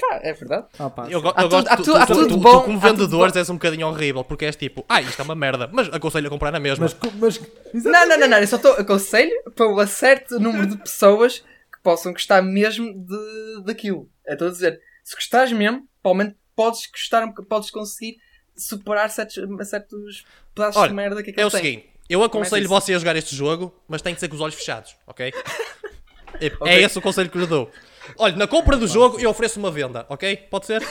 Pá, é verdade. Ah, pá, Eu, eu gosto há tu, tudo- tu- tudo tu- tu bom, como vendedores és um bocadinho horrível porque és tipo, ah, isto é uma merda, mas aconselho a comprar na mesma. Mas, mas Não, não, não, não, eu só estou aconselho para um certo número de pessoas que possam gostar mesmo de, daquilo. É estou a dizer, se gostares mesmo, provavelmente podes gostar, podes conseguir superar certos, certos pedaços Olha, de merda que É aquilo o tem. seguinte, eu aconselho Começa você a jogar este jogo, mas tem que ser com os olhos fechados, ok? É, Ok. é esse o conselho que lhe dou. Olha, na compra do jogo eu ofereço uma venda, ok? Pode ser?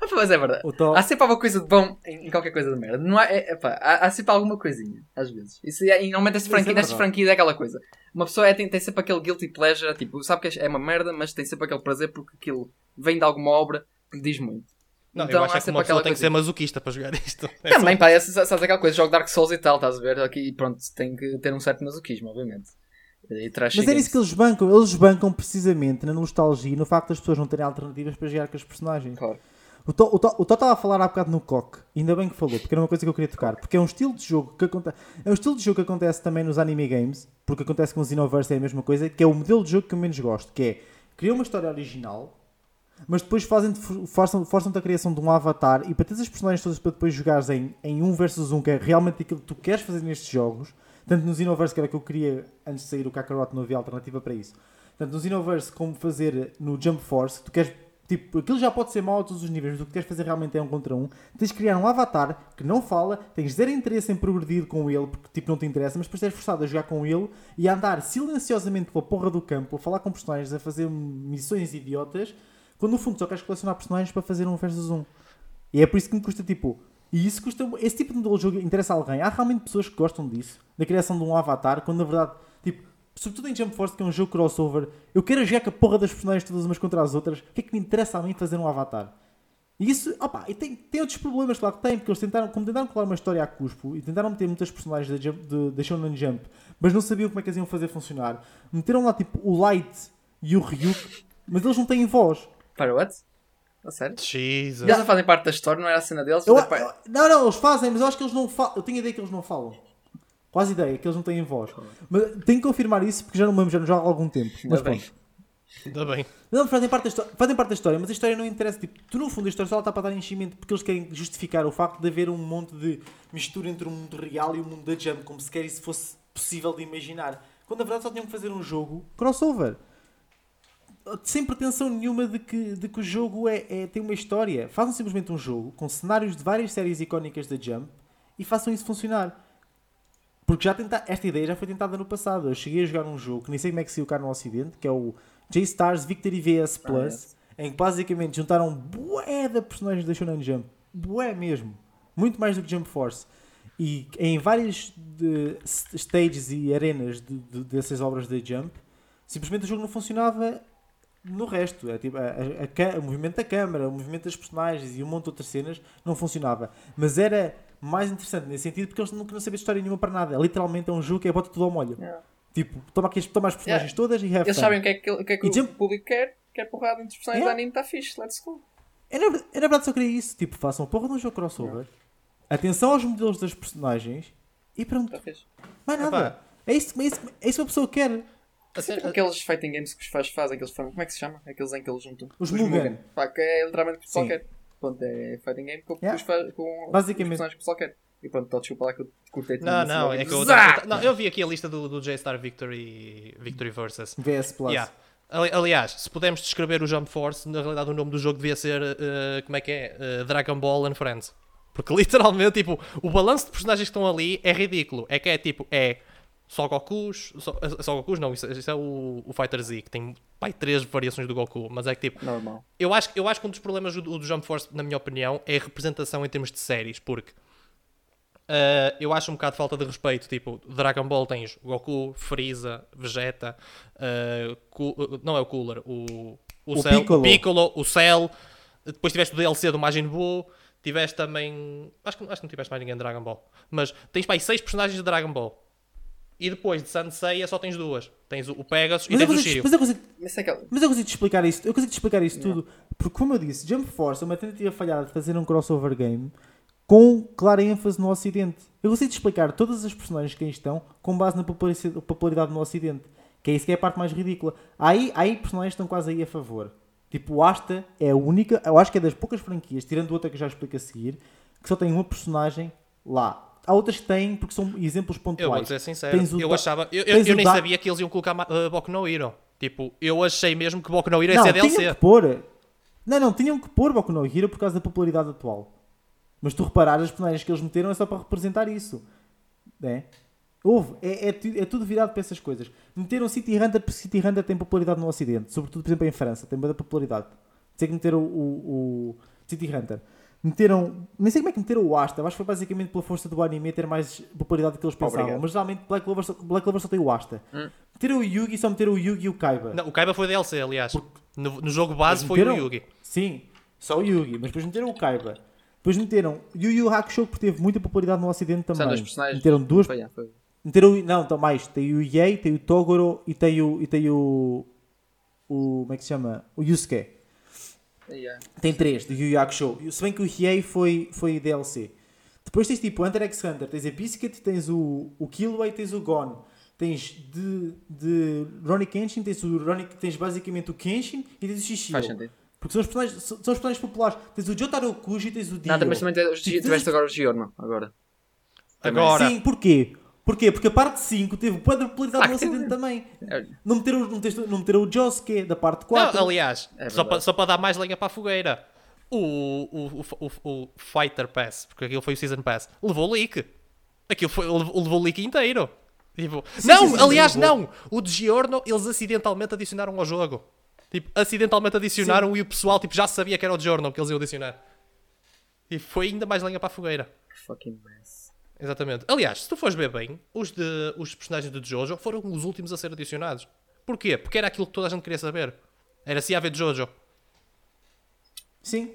Ah, mas é verdade. O top- Há sempre alguma coisa de bom em, qualquer coisa de merda. Não há, é, epá, há, há sempre alguma coisinha, às vezes. Isso é, e normalmente esta Isso é franquia, franquias é aquela coisa. Uma pessoa é, tem, tem sempre aquele guilty pleasure, tipo, sabe que é uma merda, mas tem sempre aquele prazer porque aquilo vem de alguma obra que lhe diz muito. Não, Então eu acho é que uma pessoa aquela tem que ser masoquista para jogar isto. É Também, pá, é, sabes aquela coisa, jogo Dark Souls e tal, estás a ver? Aqui, pronto, tem que ter um certo masoquismo, obviamente. Mas era games. isso que eles bancam. Eles bancam precisamente na nostalgia e no facto das pessoas não terem alternativas para jogar com os personagens. Claro. O Tó estava a falar há bocado no coque, ainda bem que falou, porque era uma coisa que eu queria tocar, porque é um estilo de jogo que acontece. É um estilo de jogo que acontece também nos anime games, porque acontece com os Xenoverse é a mesma coisa, que é o modelo de jogo que eu menos gosto, que é criar uma história original, mas depois fazem forçam, forçam-te a criação de um avatar e para teres as personagens todas para depois jogares em, em um versus um, que é realmente aquilo que tu queres fazer nestes jogos, tanto no Xenoverse, que era o que eu queria antes de sair o Kakarot, não havia alternativa para isso. Tanto no Xenoverse como fazer no Jump Force, tu queres, tipo, aquilo já pode ser mau a todos os níveis, mas o que queres fazer realmente é um contra um. Tens de criar um avatar que não fala, tens zero interesse em progredir com ele, porque tipo não te interessa, mas depois és forçado a jogar com ele e a andar silenciosamente pela porra do campo, a falar com personagens, a fazer missões idiotas, quando no fundo só queres colecionar personagens para fazer um versus um. E é por isso que me custa tipo. E isso custa. Esse tipo de modelo de jogo interessa a alguém. Há realmente pessoas que gostam disso, da criação de um avatar, quando na verdade, tipo, sobretudo em Jump Force, que é um jogo crossover, eu quero jogar com a porra das personagens todas umas contra as outras. O que é que me interessa a mim fazer um avatar? E isso, opa, e tem, tem outros problemas, claro que tem, porque eles tentaram, como tentaram colar uma história a cuspo e tentaram meter muitas personagens da, Jump, de, da Shonen Jump, mas não sabiam como é que as iam fazer funcionar. Meteram lá tipo o Light e o Ryuk, mas eles não têm voz. Para what? A sério? Jesus. Eles não fazem parte da história, não era a cena deles? Eu, parte- eu- não, não, eles fazem, mas eu acho que eles não falam. Eu tenho a ideia que eles não falam. Quase ideia, que eles não têm voz. Mas tenho que confirmar isso porque já não me lembro, já há algum tempo. Mas Ainda bem. pronto. Ainda bem. Não, fazem parte, da história, fazem parte da história, mas a história não interessa. Tipo, tu, no fundo, a história só está para dar enchimento porque eles querem justificar o facto de haver um monte de mistura entre o mundo real e o mundo da Jump, como se quer isso fosse possível de imaginar. Quando na verdade só tinham que fazer um jogo crossover. Sem pretensão nenhuma de que, de que o jogo é, é- tem uma história. Façam simplesmente um jogo com cenários de várias séries icónicas da Jump e façam isso funcionar. Porque já tenta, esta ideia já foi tentada no passado. Eu cheguei a jogar um jogo que nem sei como é que saiu cá no Ocidente, que é o J-Stars Victory VS Plus, yes. em que basicamente juntaram bué de personagens da Shonen Jump. Bué mesmo. Muito mais do que Jump Force. E em várias de- st- stages e arenas de- de- dessas obras da Jump, simplesmente o jogo não funcionava no resto. É, tipo, a, a- a o movimento da câmara, o movimento das personagens e um monte de outras cenas não funcionava. Mas era mais interessante nesse sentido porque eles nunca não sabiam de história nenhuma para nada. Literalmente é um jogo que é bota tudo ao molho. Yeah. Tipo, toma, aqui, as- toma as personagens todas e have Eles fun. sabem o que é que, o que, é que o Jump- público quer. Quer porrada entre os personagens Yeah. do anime, está fixe, let's go. Eu, na, eu, na verdade só queria isso. Tipo, façam porra de um jogo crossover. Atenção aos modelos das personagens e pronto. Fixe. Mais nada. Epá. É isso, é, isso, é isso que a pessoa quer. A cena- aqueles fighting games que os fãs fazem, aqueles fãs, como é que se chama? Aqueles em que eles juntam. Os Mugen. Pá, que é literalmente o que quer. Pronto, é fighting game com, Yeah. os fãs, com Basicamente. os personagens que o pessoal quer. E pronto, então desculpa lá que eu cortei tudo Não, não, é que eu, Zá! não, eu vi aqui a lista do, do J-Star Victory, Victory Versus. VS Plus. Yeah. Ali- Aliás, se pudermos descrever o Jump Force, na realidade o nome do jogo devia ser, eh, como é que é? Eh, Dragon Ball and Friends. Porque literalmente, tipo, o balanço de personagens que estão ali é ridículo. É que é tipo, é só Gokus, só, só Gokus não, isso, isso é o, o Fighter Z, que tem pai, três variações do Goku, mas é que tipo, Normal. eu acho, eu acho que um dos problemas do, do Jump Force, na minha opinião, é a representação em termos de séries, porque uh, eu acho um bocado de falta de respeito. Tipo, Dragon Ball tens Goku, Freeza, Vegeta, uh, uh, não é o Cooler, o, o, O Cell, Piccolo. o Piccolo, o Cell. Depois tiveste o DLC do Majin Buu. Tiveste também. Acho que, acho que não tiveste mais ninguém de Dragon Ball. Mas tens para aí seis personagens de Dragon Ball. E depois de Sanseiya só tens duas. Tens o Pegasus e Mas eu, tens o Shiryu. mas, eu consigo, Mas é mas eu consigo te explicar isso. Eu consigo te explicar isso tudo. Porque, como eu disse, Jump Force é uma tentativa falhada de fazer um crossover game com clara ênfase no Ocidente. Eu consigo te explicar todas as personagens que aí estão com base na popularidade no Ocidente. Que é isso que é a parte mais ridícula. Aí, aí personagens que estão quase aí a favor. Tipo, o Asta é a única, eu acho que é das poucas franquias, tirando outra que eu já explico a seguir, que só tem uma personagem lá. Há outras que têm porque são exemplos Eu vou pontuais. dizer sincero, o eu achava. Eu, eu, eu nem da- sabia que eles iam colocar uh, Boku no Hero. Tipo, eu achei mesmo que Boku no Hero ia Não, ser tinham DLC. que pôr. Não, não, tinham que pôr Boku no Hero por causa da popularidade atual. Mas tu reparares, as personagens que eles meteram é só para representar isso. É? Houve. É, é, é tudo virado para essas coisas. Meteram City Hunter porque City Hunter tem popularidade no Ocidente. Sobretudo, por exemplo, em França. Tem muita popularidade. Sei que meteram o, o, o City Hunter. Meteram. Nem sei como é que meteram o Asta. Acho que foi basicamente pela força do anime ter mais popularidade do que eles pensavam. Obrigado. Mas geralmente Black Clover, só, Black Clover só tem o Asta. Hum. Meteram o Yugi só meteram o Yugi e o Kaiba. Não, o Kaiba foi DLC, aliás. No, no jogo base Mas foi o meteram- Yugi. Sim, só o Yugi, mas depois meteram o Kaiba. Depois meteram Yu Yu Hakusho que teve muita popularidade no Ocidente São também. dois personagens. Meteram duas. Foi, yeah, foi. Meteram, não, então mais. Tem o Yei, tem o Togoro e tem o. E tem o, o. Como é que se chama? O Yusuke. Yeah. Tem três do Yu Yu Hakusho. Se bem que o Riei foi, foi DLC. Depois tens tipo Hunter x Hunter. Tens a Biscuit, tens o, o Killway, tens o Gon. Tens de, de Ronnie Kenshin, tens, o Ronnie, tens basicamente o Kenshin e tens o Shishio. Faz sentido. Porque são os personagens, são são os personagens populares. Tens o Jotaro Kuji e tens o Dio. Nada, mas também Tipo, tiveste agora o Giorno. Agora. Agora, Sim, porquê? Porquê? Porque a parte 5 teve de popularidade Ah, no que. Ocidente também. É, Não meteram, não meteram, não meteram o Josuke da parte não, 4. aliás, É só, para, só para dar mais lenha para a fogueira. O, o, o, o, o Fighter Pass, porque aquilo foi o Season Pass, levou leak. Aquilo foi, levou, levou leak inteiro. Tipo, não, sim, sim, aliás, não. O de Giorno, eles acidentalmente adicionaram ao jogo. Tipo, acidentalmente adicionaram e o pessoal tipo, já sabia que era o Giorno que eles iam adicionar. E foi ainda mais lenha para a fogueira. fucking mess. Exatamente. Aliás, se tu fores ver bem, os, de, os personagens de Jojo foram os últimos a ser adicionados. Porquê? Porque era aquilo que toda a gente queria saber. Era se ia haver Jojo. Sim.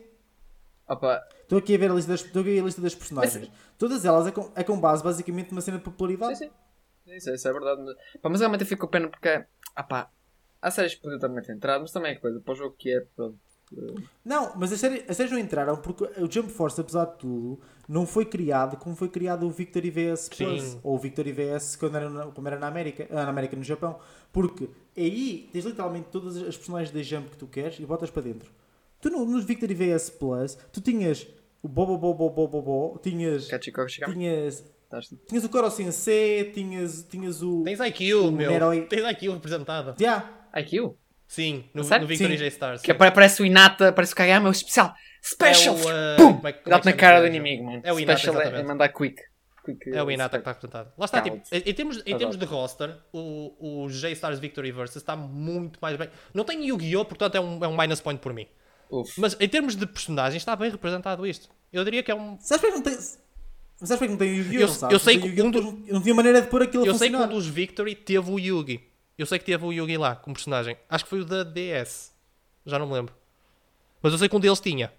Opa, Estou aqui a ver a lista das, estou aqui a lista das personagens. Todas elas é com, é com base basicamente numa cena de popularidade. sim, sim. Isso, isso é verdade. mas- Pá, mas realmente eu fico com pena porque. Ah pá, há séries que podiam também ter entrado, mas também é coisa. Para o jogo que é. Pronto. Não, mas as séries, as séries não entraram porque o Jump Force, apesar de tudo, não foi criado como foi criado o Victory VS Plus. Sim. Ou o Victory VS quando era na, como era na América. Ah, na América, no Japão. Porque aí tens literalmente todas as personagens da Jump que tu queres e botas para dentro. Tu no, no Victory VS Plus, tu tinhas o Bobo Bobo Bobo Bobo, tinhas, Kachiko tinhas, tinhas o Koro Sensei, tinhas, tinhas o... Tens IQ, O meu. Neroi. Tens IQ representado. Já, IQ? Sim, no, no Victory. J-Stars. Que parece o Inata, parece o Kagami, é o especial. Special! É o, uh, Pum! é que- é que na cara do inimigo, mano. É o Inata, Special é, é exatamente. mandar quick. quick É o uh, Inata que está representado. Lá está, tipo, em, termos, em termos de roster, o, o J-Stars Victory Versus está muito mais bem. Não tem Yu-Gi-Oh!, portanto é um, é um minus point por mim. Uf. Mas em termos de personagens, está bem representado isto. Eu diria que é um. sabes porque não tem... Sabes porque não tem o Yu-Gi-Oh! Eu- eu sei que um do- não tinha maneira de pôr aquilo a Eu sei que um dos Victory teve o Yugi. Eu sei que teve o Yugi lá como personagem. Acho que foi o da DS. Já não me lembro. Mas eu sei que um deles tinha.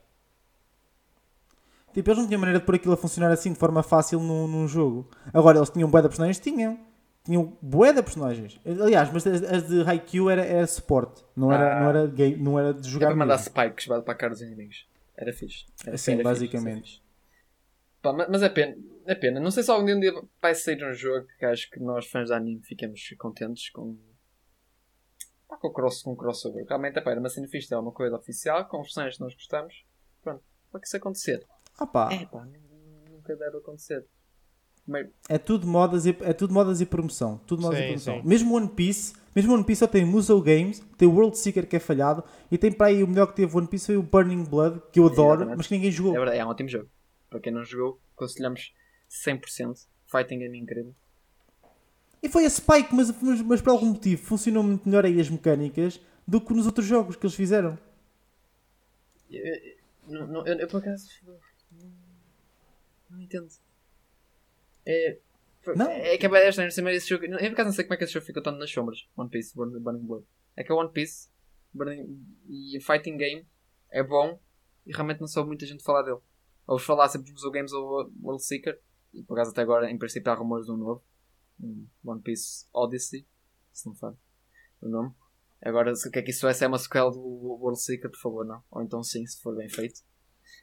Tipo, eles não tinham maneira de pôr aquilo a funcionar assim de forma fácil num, num jogo. Agora, eles tinham bué de personagens? Tinham. Tinham bué de personagens. Aliás, mas as, as de Haikyuu era, era suporte. Não era, Ah. não, era game, não era de jogar para mandar spikes para a cara dos inimigos. Era fixe. Era, Sim, era basicamente. Fixe, era. Pá, ma- mas é pena, é pena. Não sei se algum dia vai sair um jogo que acho que nós fãs de anime ficamos contentes com. Pá, com o cross, com o crossover. Realmente é pá, era uma cena fixe, é uma coisa oficial, com os personagens que nós gostamos. Pronto, para que isso acontecer? Ah pá, É pá, nu- nunca deve acontecer. Mas, é tudo modas e, é tudo modas e promoção. Tudo modas Sim, e promoção. sim. Mesmo One Piece, mesmo One Piece só tem Musou Games, tem o World Seeker que é falhado e tem para aí o melhor que teve One Piece foi o Burning Blood, que eu adoro, Exatamente. mas que ninguém jogou. é verdade, é um ótimo jogo. Para quem não jogou, aconselhamos 100%. Fighting game incrível. E foi a Spike, mas, mas, mas por algum motivo funcionou muito melhor aí as mecânicas do que nos outros jogos que eles fizeram. Eu, eu- não, eu, eu por acaso não, não entendo. É, Não? é que é estranho cima desse jogo. Eu por acaso não sei como é que esse jogo ficou tanto nas sombras. One Piece, Burning, Burning Blood. É que é One Piece Burning, e Fighting Game é bom e realmente não soube muita gente falar dele. Ouves falar sempre dos Games ou World Seeker e por acaso até agora em princípio há rumores de um novo. One Piece Odyssey, se não for o nome. Agora, o que é que isso é? Se é uma sequela do World Seeker, por favor, não. Ou então sim, se for bem feito.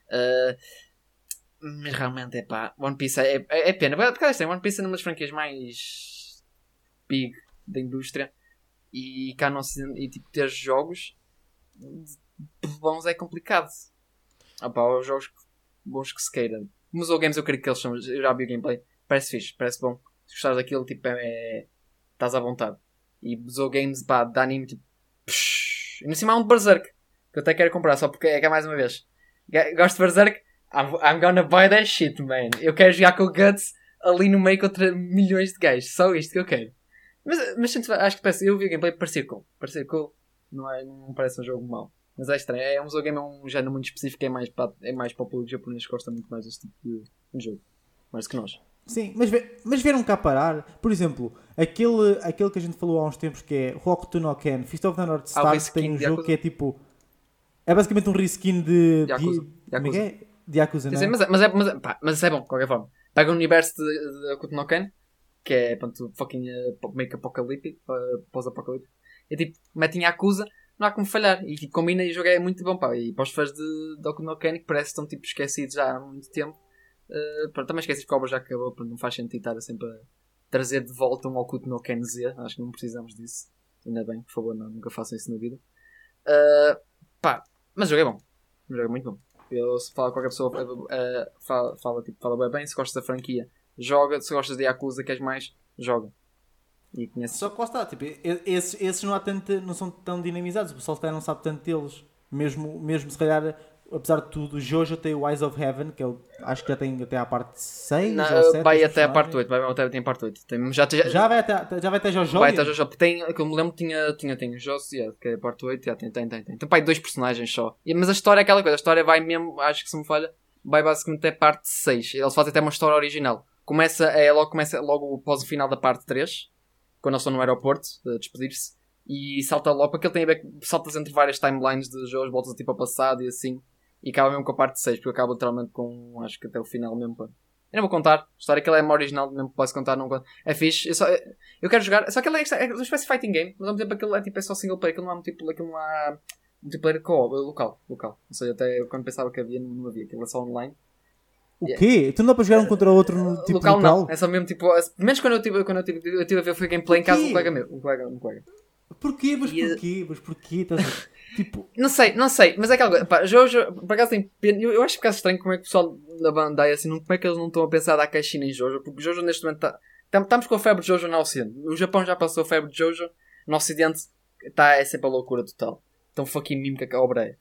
Uh, mas realmente, é pá, One Piece é, é, é pena. Porque assim, One Piece é uma das franquias mais big da indústria. E cá não se. E tipo, ter jogos bons é complicado. Ah pá, os jogos bons que se queira. Nos ou games eu creio que eles são. Eu já vi o gameplay. Parece fixe, parece bom. Gostares daquilo, tipo, é. é- Estás à vontade. E Zo Games, pá, de anime, tipo. E no cima há um de Berserk. Que eu até quero comprar, só porque é que é mais uma vez. Gosto de Berserk. I'm, I'm gonna buy that shit, man. Eu quero jogar com o Guts ali no meio contra milhões de gajos. Só isto que eu quero. Mas, mas acho que parece. Eu vi o gameplay, parecia cool. Parecia cool. Não, é, não parece um jogo mau. Mas é estranho. É um Zo Game, é um género muito específico. É mais para, é mais para o público japonês que gosta muito mais deste tipo de, de jogo. Mais que nós. Sim, mas, ve- mas vieram cá parar. Por exemplo, aquele, aquele que a gente falou há uns tempos que é Hokuto no Ken, Fist of the North Ah, Star, reskin tem um jogo Yakuza. que é tipo. É basicamente um reskin de. De Yakuza. de- como é é? De Yakuza, não Sim, é? mas, é- mas, é, mas, é, pá, mas é bom, de qualquer forma. Pega o universo de, Akuto no Ken, que é pronto, fucking uh, meio que apocalíptico, uh, pós-apocalíptico. E tipo, metem Yakuza, não há como falhar. E tipo, combina e o jogo é muito bom, pá. E para os fãs de, Akuto no Ken, que parece que estão tipo esquecidos já há muito tempo, uh, pronto, também esqueci que a obra já acabou, portanto não faz sentido estar sempre a trazer de volta um Akuto no Ken Z. Acho que não precisamos disso. Ainda bem, por favor, não, nunca façam isso na vida. Uh, pá, mas o jogo é bom. O jogo é muito bom. Eu, se fala qualquer pessoa, eh, fala, fala, tipo, fala bem, bem, se gostas da franquia, joga, se gostas de Yakuza, queres mais, joga. E conhece. Só que lá está, tipo, esses, esses não, há tanto, não são tão dinamizados, o pessoal se calhar não sabe tanto deles. Mesmo, mesmo se calhar, apesar de tudo, Jojo tem o Eyes of Heaven, que ele acho que já tem até à parte 6 Não, ou 7. vai até a parte 8, vai até tem a parte 8. Tem, já, já, Já vai até, já vai até Jojo? vai até Jojo. Tem, que eu me lembro, tinha, tinha, tem o Joss, yeah, que é a parte 8, yeah, tem, tem, tem, tem. Tem pai dois personagens só. E- mas a história é aquela coisa, a história vai mesmo, acho que se me falha, vai basicamente até a parte 6. Eles fazem até uma história original. Começa, é, logo, começa logo após o final da parte 3, quando eles estão no aeroporto, a despedir-se. E salta logo, porque ele tem a ver saltas entre várias timelines de jogos, voltas tipo ao passado e assim. E acaba mesmo com a parte 6, porque acaba literalmente com, acho que até o final mesmo. pá. Eu não vou contar, a história que ele é uma original, que posso contar, não conto. É fixe, eu, só, eu quero jogar, só que ele é, é uma espécie de fighting game, mas ao mesmo tempo aquilo é, tipo, é só single player, aquilo não há multiplayer, aquilo não há multiplayer co local, local. Ou seja, até eu, quando pensava que havia, não, não havia, aquilo é só online. O quê? Tu não dá para jogar um contra o outro no tipo local, local? não, é só mesmo tipo, menos quando eu tive, quando eu tive, eu tive a ver foi gameplay em casa de um colega meu, um colega, um colega. Porquê? Mas E- porquê? Mas porquê? Estás a- tipo, Não sei, não sei, mas é aquela coisa. Pá, Jojo, por acaso tem pena. Eu, eu acho que é estranho como é que o pessoal da Bandai assim, não, como é que eles não estão a pensar dar caixinha em Jojo, porque Jojo neste momento está. Estamos com a febre de Jojo no Ocidente. O Japão já passou a febre de Jojo, no Ocidente está é sempre a loucura total. Tão fucking mimo que a obra é.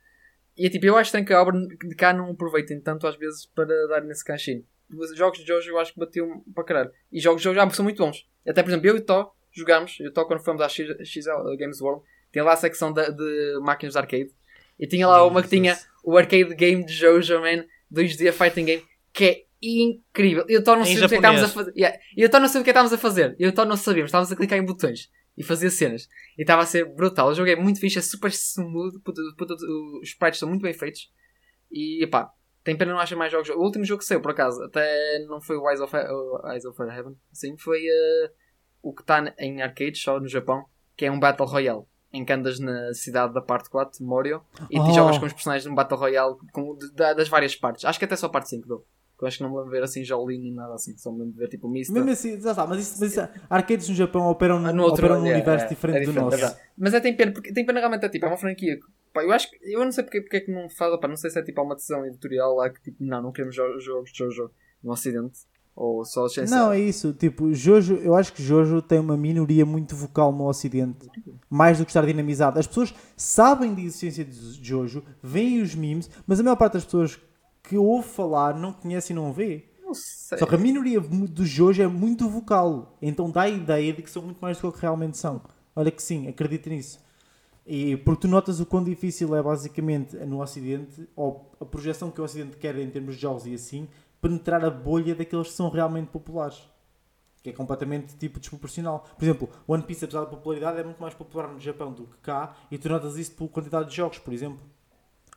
E é tipo, eu acho estranho que a obra de cá não aproveitem tanto às vezes para dar nesse caixinho. Os Jogos de Jojo eu acho que batiam para caralho. E jogos de Jojo já são muito bons. Até por exemplo, eu e Tó jogámos, eu Tó quando fomos à X, XL Games World, tem lá a secção de, de máquinas de arcade. E tinha lá uma que tinha o arcade game de Jojo, man, 2D fighting game, que é incrível. Eu estou não sei o que é estávamos a fazer. Yeah. Eu estou não sei o que é estávamos a fazer. Eu estou não sabíamos, estávamos a clicar em botões. e fazia cenas. E estava a ser brutal. O jogo é muito fixe, é super smooth, puta, puta, os sprites são muito bem feitos. E pá, tem pena não achar mais jogos. O último jogo que saiu, por acaso, até não foi o Eyes of, Eyes of Heaven, sim, foi uh, o que está em arcades só no Japão, que é um Battle Royale. Em que andas na cidade da parte 4, Morio, e Oh. jogas com os personagens num Battle Royale com, de- da- das várias partes. Acho que até só a parte 5 dou. Eu acho que não me lembro de ver assim Jolene nem nada assim. Só me lembro de ver tipo Mista. Mesmo assim, já está, mas, isso, mas isso, arcades no Japão operam, Ah, num, operam num é, universo é, diferente é do diferente, nosso. é verdade. Mas é tem pena, porque tem pena realmente é tipo, é uma franquia. pá, eu acho que, eu não sei porque, porque é que não fala, pá, não sei se é tipo uma decisão editorial lá que tipo, não, não queremos jo- jogos de Jojo no Ocidente. Ou só sem Não, é isso. Tipo, Jojo, eu acho que Jojo tem uma minoria muito vocal no Ocidente. Mais do que estar dinamizado. As pessoas sabem da existência de Jojo, veem os memes, mas a maior parte das pessoas que ouve falar não conhece e não vê. Não sei. Só que a minoria do Jojo é muito vocal. Então dá a ideia de que são muito mais do que realmente são. Olha que sim, acredita nisso. E porque tu notas o quão difícil é basicamente no Ocidente, ou a projeção que o Ocidente quer em termos de jogos e assim, penetrar a bolha daqueles que são realmente populares. Que é completamente tipo desproporcional. Por exemplo, One Piece, apesar da popularidade, é muito mais popular no Japão do que cá, e tu notas isso pela quantidade de jogos, por exemplo.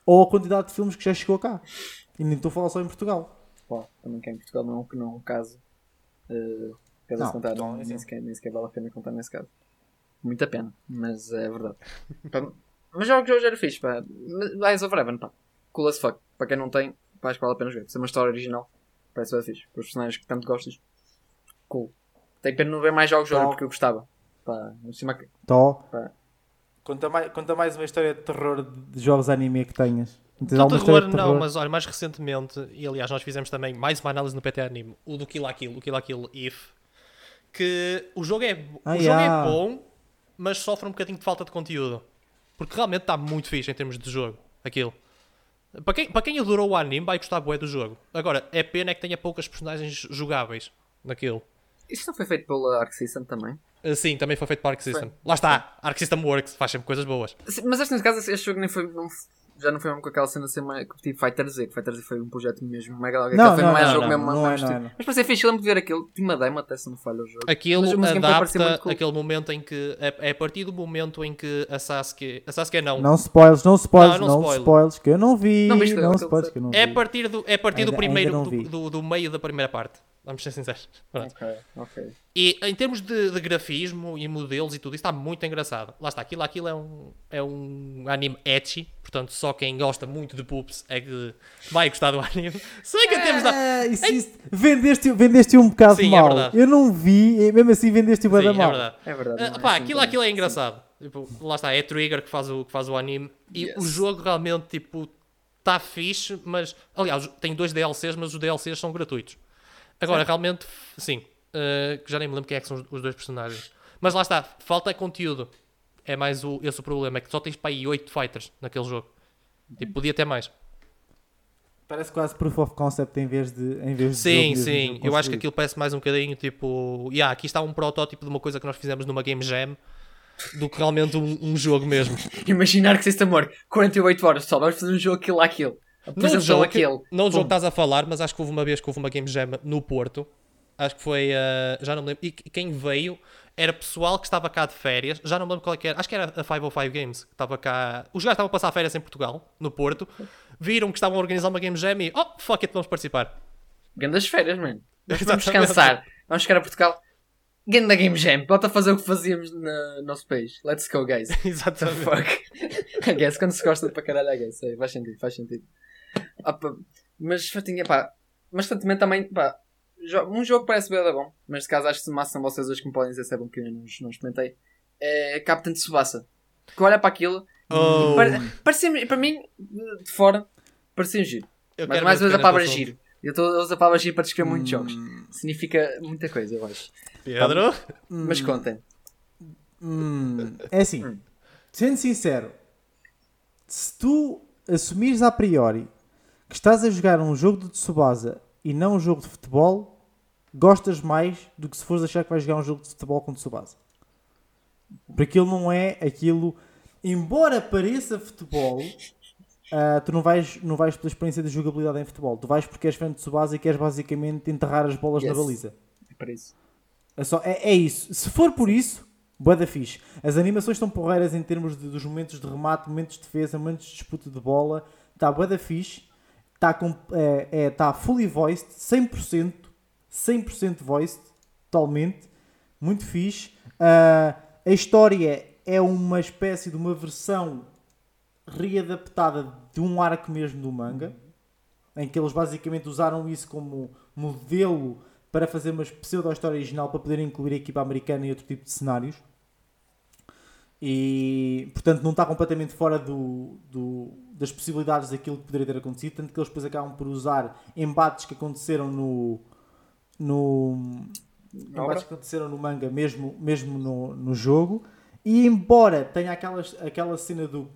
Ou a quantidade de filmes que já chegou cá. E nem estou a falar só em Portugal. Pá, também cá em Portugal não, que não é um caso. Uh, caso Não, contar, Portugal, nem, assim. sequer, nem sequer vale a pena contar nesse caso. Muita pena, mas é verdade. Mas jogos hoje era fixe, pá. Mas Eyes of Heaven, pá. Cool as fuck. Para quem não tem, pá, acho que vale a pena jogar. Se é uma história original, parece bem fixe. Para os personagens que tanto gostas, cool. Tem pena não ver mais jogos Top. porque eu gostava. Pá, em cima que- Tó. Pá. Conta mais, conta mais uma história de terror de jogos anime que tenhas. Não terror, não, mas olha, mais recentemente, e aliás nós fizemos também mais uma análise no PT Anime, o do Kill la Kill, o Kill la Kill If, que o jogo é, Ah, o jogo yeah. é bom, mas sofre um bocadinho de falta de conteúdo. Porque realmente está muito fixe em termos de jogo, aquilo. Para quem, para quem adorou o anime, vai gostar bué do jogo. Agora, é pena é que tenha poucas personagens jogáveis naquilo. Isso não foi feito pela Arc System também? Uh, Sim, também foi feito para Arc System. Lá está, Arc System Works, faz sempre coisas boas. Sim, Mas este, nesse caso, este jogo nem foi. não já não foi mesmo com aquela cena ser mais, tipo Fighter Z, que Fighter Z foi um projeto mesmo mega legal. Não, Aquele foi não, mais não, jogo não, mesmo, não mais é, não é, tipo- não. Mas para ser fixe, lembro de ver aquilo. Tinha uma demo até se não me falha o jogo. Aquilo adapta cool. aquele momento em que. É, é a partir do momento em que a Sasuke. A Sasuke não. Não spoilers, não spoilers, Não, não, não spoiler. spoilers, que eu não vi. Não viste não aquele spoilers, que eu não vi. É a partir do, é a partir do Ainda- primeiro. ainda não Do, do, do meio da primeira parte. Vamos ser sinceros. Ok, ok. E em termos de, de grafismo e modelos e tudo, isso está muito engraçado. Lá está, aquilo, aquilo é, um, é um anime ecchi, portanto, só quem gosta muito de poops é que vai gostar do anime. Sei que em termos da. Ah, isso, isso, vendeste, vendeste um bocado Sim, é mal. verdade. eu não vi, mesmo assim vendeste o Sim, bada é mal. verdade. É verdade. Ah, não é pá, assim aquilo, aquilo é engraçado. Tipo, lá está, é Trigger que faz o, que faz o anime. E Yes. o jogo realmente, tipo, está fixe, mas. Aliás, tem dois DLCs, mas os DLCs são gratuitos. Agora, realmente, sim. ah, que já nem me lembro quem é que são os, os dois personagens. Mas lá está, falta conteúdo. É mais o, esse o problema, é que só tens para aí 8 fighters naquele jogo. Tipo, podia ter mais. Parece quase proof of concept em vez de. Em vez de Sim, jogo mesmo, sim. jogo Eu acho que aquilo parece mais um bocadinho tipo. Yeah, aqui está um protótipo de uma coisa que nós fizemos numa Game Jam do que realmente um, um jogo mesmo. Imaginar que se este amor, 48 horas só, vamos fazer um jogo aquilo aquilo. Não do Apresentam jogo, que- aquele. não do jogo Pum. que estás a falar, mas acho que houve uma vez que houve uma Game Jam no Porto. Acho que foi. ah, já não me lembro. E que- quem veio era pessoal que estava cá de férias. Já não me lembro qual é que era. Acho que era a 505 Games que estava cá. Os gajos estavam a passar férias em Portugal, no Porto. Viram que estavam a organizar uma Game Jam e. Oh, fuck it, vamos participar. Grandes férias, mano. Vamos descansar. Vamos chegar a Portugal. Ganda Game Jam. Volta a fazer o que fazíamos no nosso país. Let's go, guys. Exatamente. Fuck. I guess, quando se gosta para caralho, I guess. Sei, faz sentido, faz sentido. Pá, mas, pá, mas também, pá, um jogo parece bem bom, mas neste caso acho que se massa são vocês hoje que me podem dizer se é bom que eu não, não experimentei, é Captain Tsubasa. Que olha para aquilo, Oh, e pare- parecia para mim, de fora, parecia um giro. eu Mas mais uma vez a palavra giro. Eu estou a usar a palavra giro para descrever muitos Hum. jogos. Significa muita coisa, eu acho. Pedro? Mas contem. Hum, é assim, Hum. sendo sincero, se tu assumires a priori que estás a jogar um jogo de Tsubasa e não um jogo de futebol, gostas mais do que se fores achar que vais jogar um jogo de futebol com Tsubasa. Porque aquilo não é aquilo. Embora pareça futebol, ah, tu não vais, não vais pela experiência de jogabilidade em futebol. Tu vais porque és fã de Tsubasa e queres basicamente enterrar as bolas Yes. na baliza. É para isso. É, só, é, é isso. Se for por isso, Boa da fixe. As animações estão porreiras em termos de- dos momentos de remate, momentos de defesa, momentos de disputa de bola. Está boa da fixe. Está é, é, tá fully voiced, 100%. 100% voiced. Totalmente. Muito fixe. Ah, a história é uma espécie de uma versão readaptada de um arco mesmo do manga. Em que eles basicamente usaram isso como modelo para fazer uma pseudo-história original para poder incluir a equipa americana e outro tipo de cenários. E portanto não está completamente fora do, do- das possibilidades daquilo que poderia ter acontecido, tanto que eles depois acabam por usar embates que aconteceram no. No embates que aconteceram no manga, mesmo, mesmo no, no jogo. E embora tenha aquelas, aquela cena do.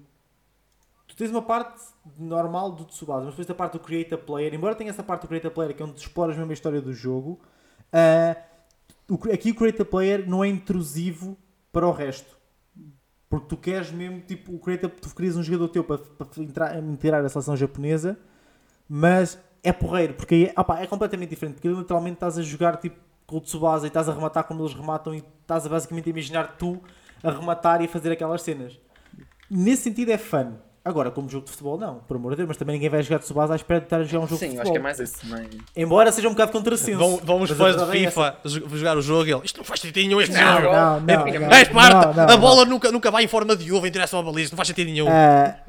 Tu tens uma parte normal do Tsubasa, mas depois a parte do Create a Player, embora tenha essa parte do Create a Player que é onde tu exploras mesmo a história do jogo, ah, o- aqui o Create a Player não é intrusivo para o resto. Porque tu queres mesmo, tipo, o Create tu querias um jogador teu para, para entrar, integrar a seleção japonesa, mas é porreiro, porque aí, opá, é completamente diferente, porque literalmente estás a jogar tipo com o Tsubasa e estás a rematar como eles rematam e estás a basicamente a imaginar tu a rematar e a fazer aquelas cenas. Nesse sentido é fun. Agora, como jogo de futebol, não, por amor de Deus, mas também ninguém vai jogar de Tsubasa à espera de estar a jogar um jogo Sim, de eu futebol. acho que é mais. Não é? Embora seja um bocado contrassenso. Vão, vão os fãs de é. FIFA jo- jogar o jogo e ele, isto não faz sentido nenhum este Não, jogo. Não, não, É, não, É Esparta, não, não, a não. bola Nunca, nunca vai em forma de uva em direção à baliza, não faz sentido nenhum. Fa-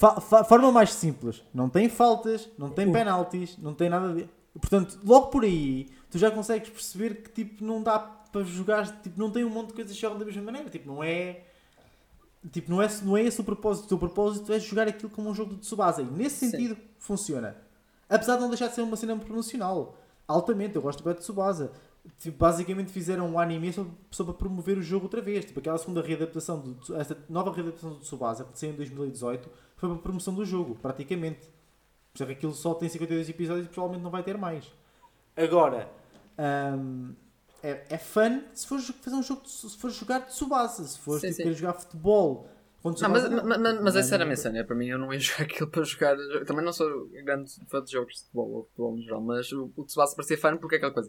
forma mais simples. Não tem faltas, não tem penaltis, não tem nada de. Portanto, logo por aí, tu já consegues perceber que tipo, não dá para jogar, tipo, não tem um monte de coisas que jogam da mesma maneira. Tipo, não é. Tipo, não é, não é esse o propósito. O teu propósito é jogar aquilo como um jogo de Tsubasa. E nesse Sim. sentido, funciona. Apesar de não deixar de ser uma cena promocional. Altamente, eu gosto bem de Tsubasa. Tipo, basicamente fizeram um anime só, só para promover o jogo outra vez. Tipo, aquela segunda readaptação, do, esta nova readaptação do Tsubasa, que saiu em 2018, foi para a promoção do jogo, praticamente. Por isso é que aquilo só tem 52 episódios e provavelmente não vai ter mais. Agora, hum, é, é fun se for fazer um jogo, de- se for jogar de Tsubasa, se for Sim, tipo, jogar futebol. Não, mas, Tsubasa, mas, mas, mas é Não, sinceramente, não- Sânia, para mim eu não ia jogar aquilo para jogar. eu Também não sou grande fã de jogos de futebol ou futebol no geral, mas o, o Tsubasa parecia fã porque é aquela coisa.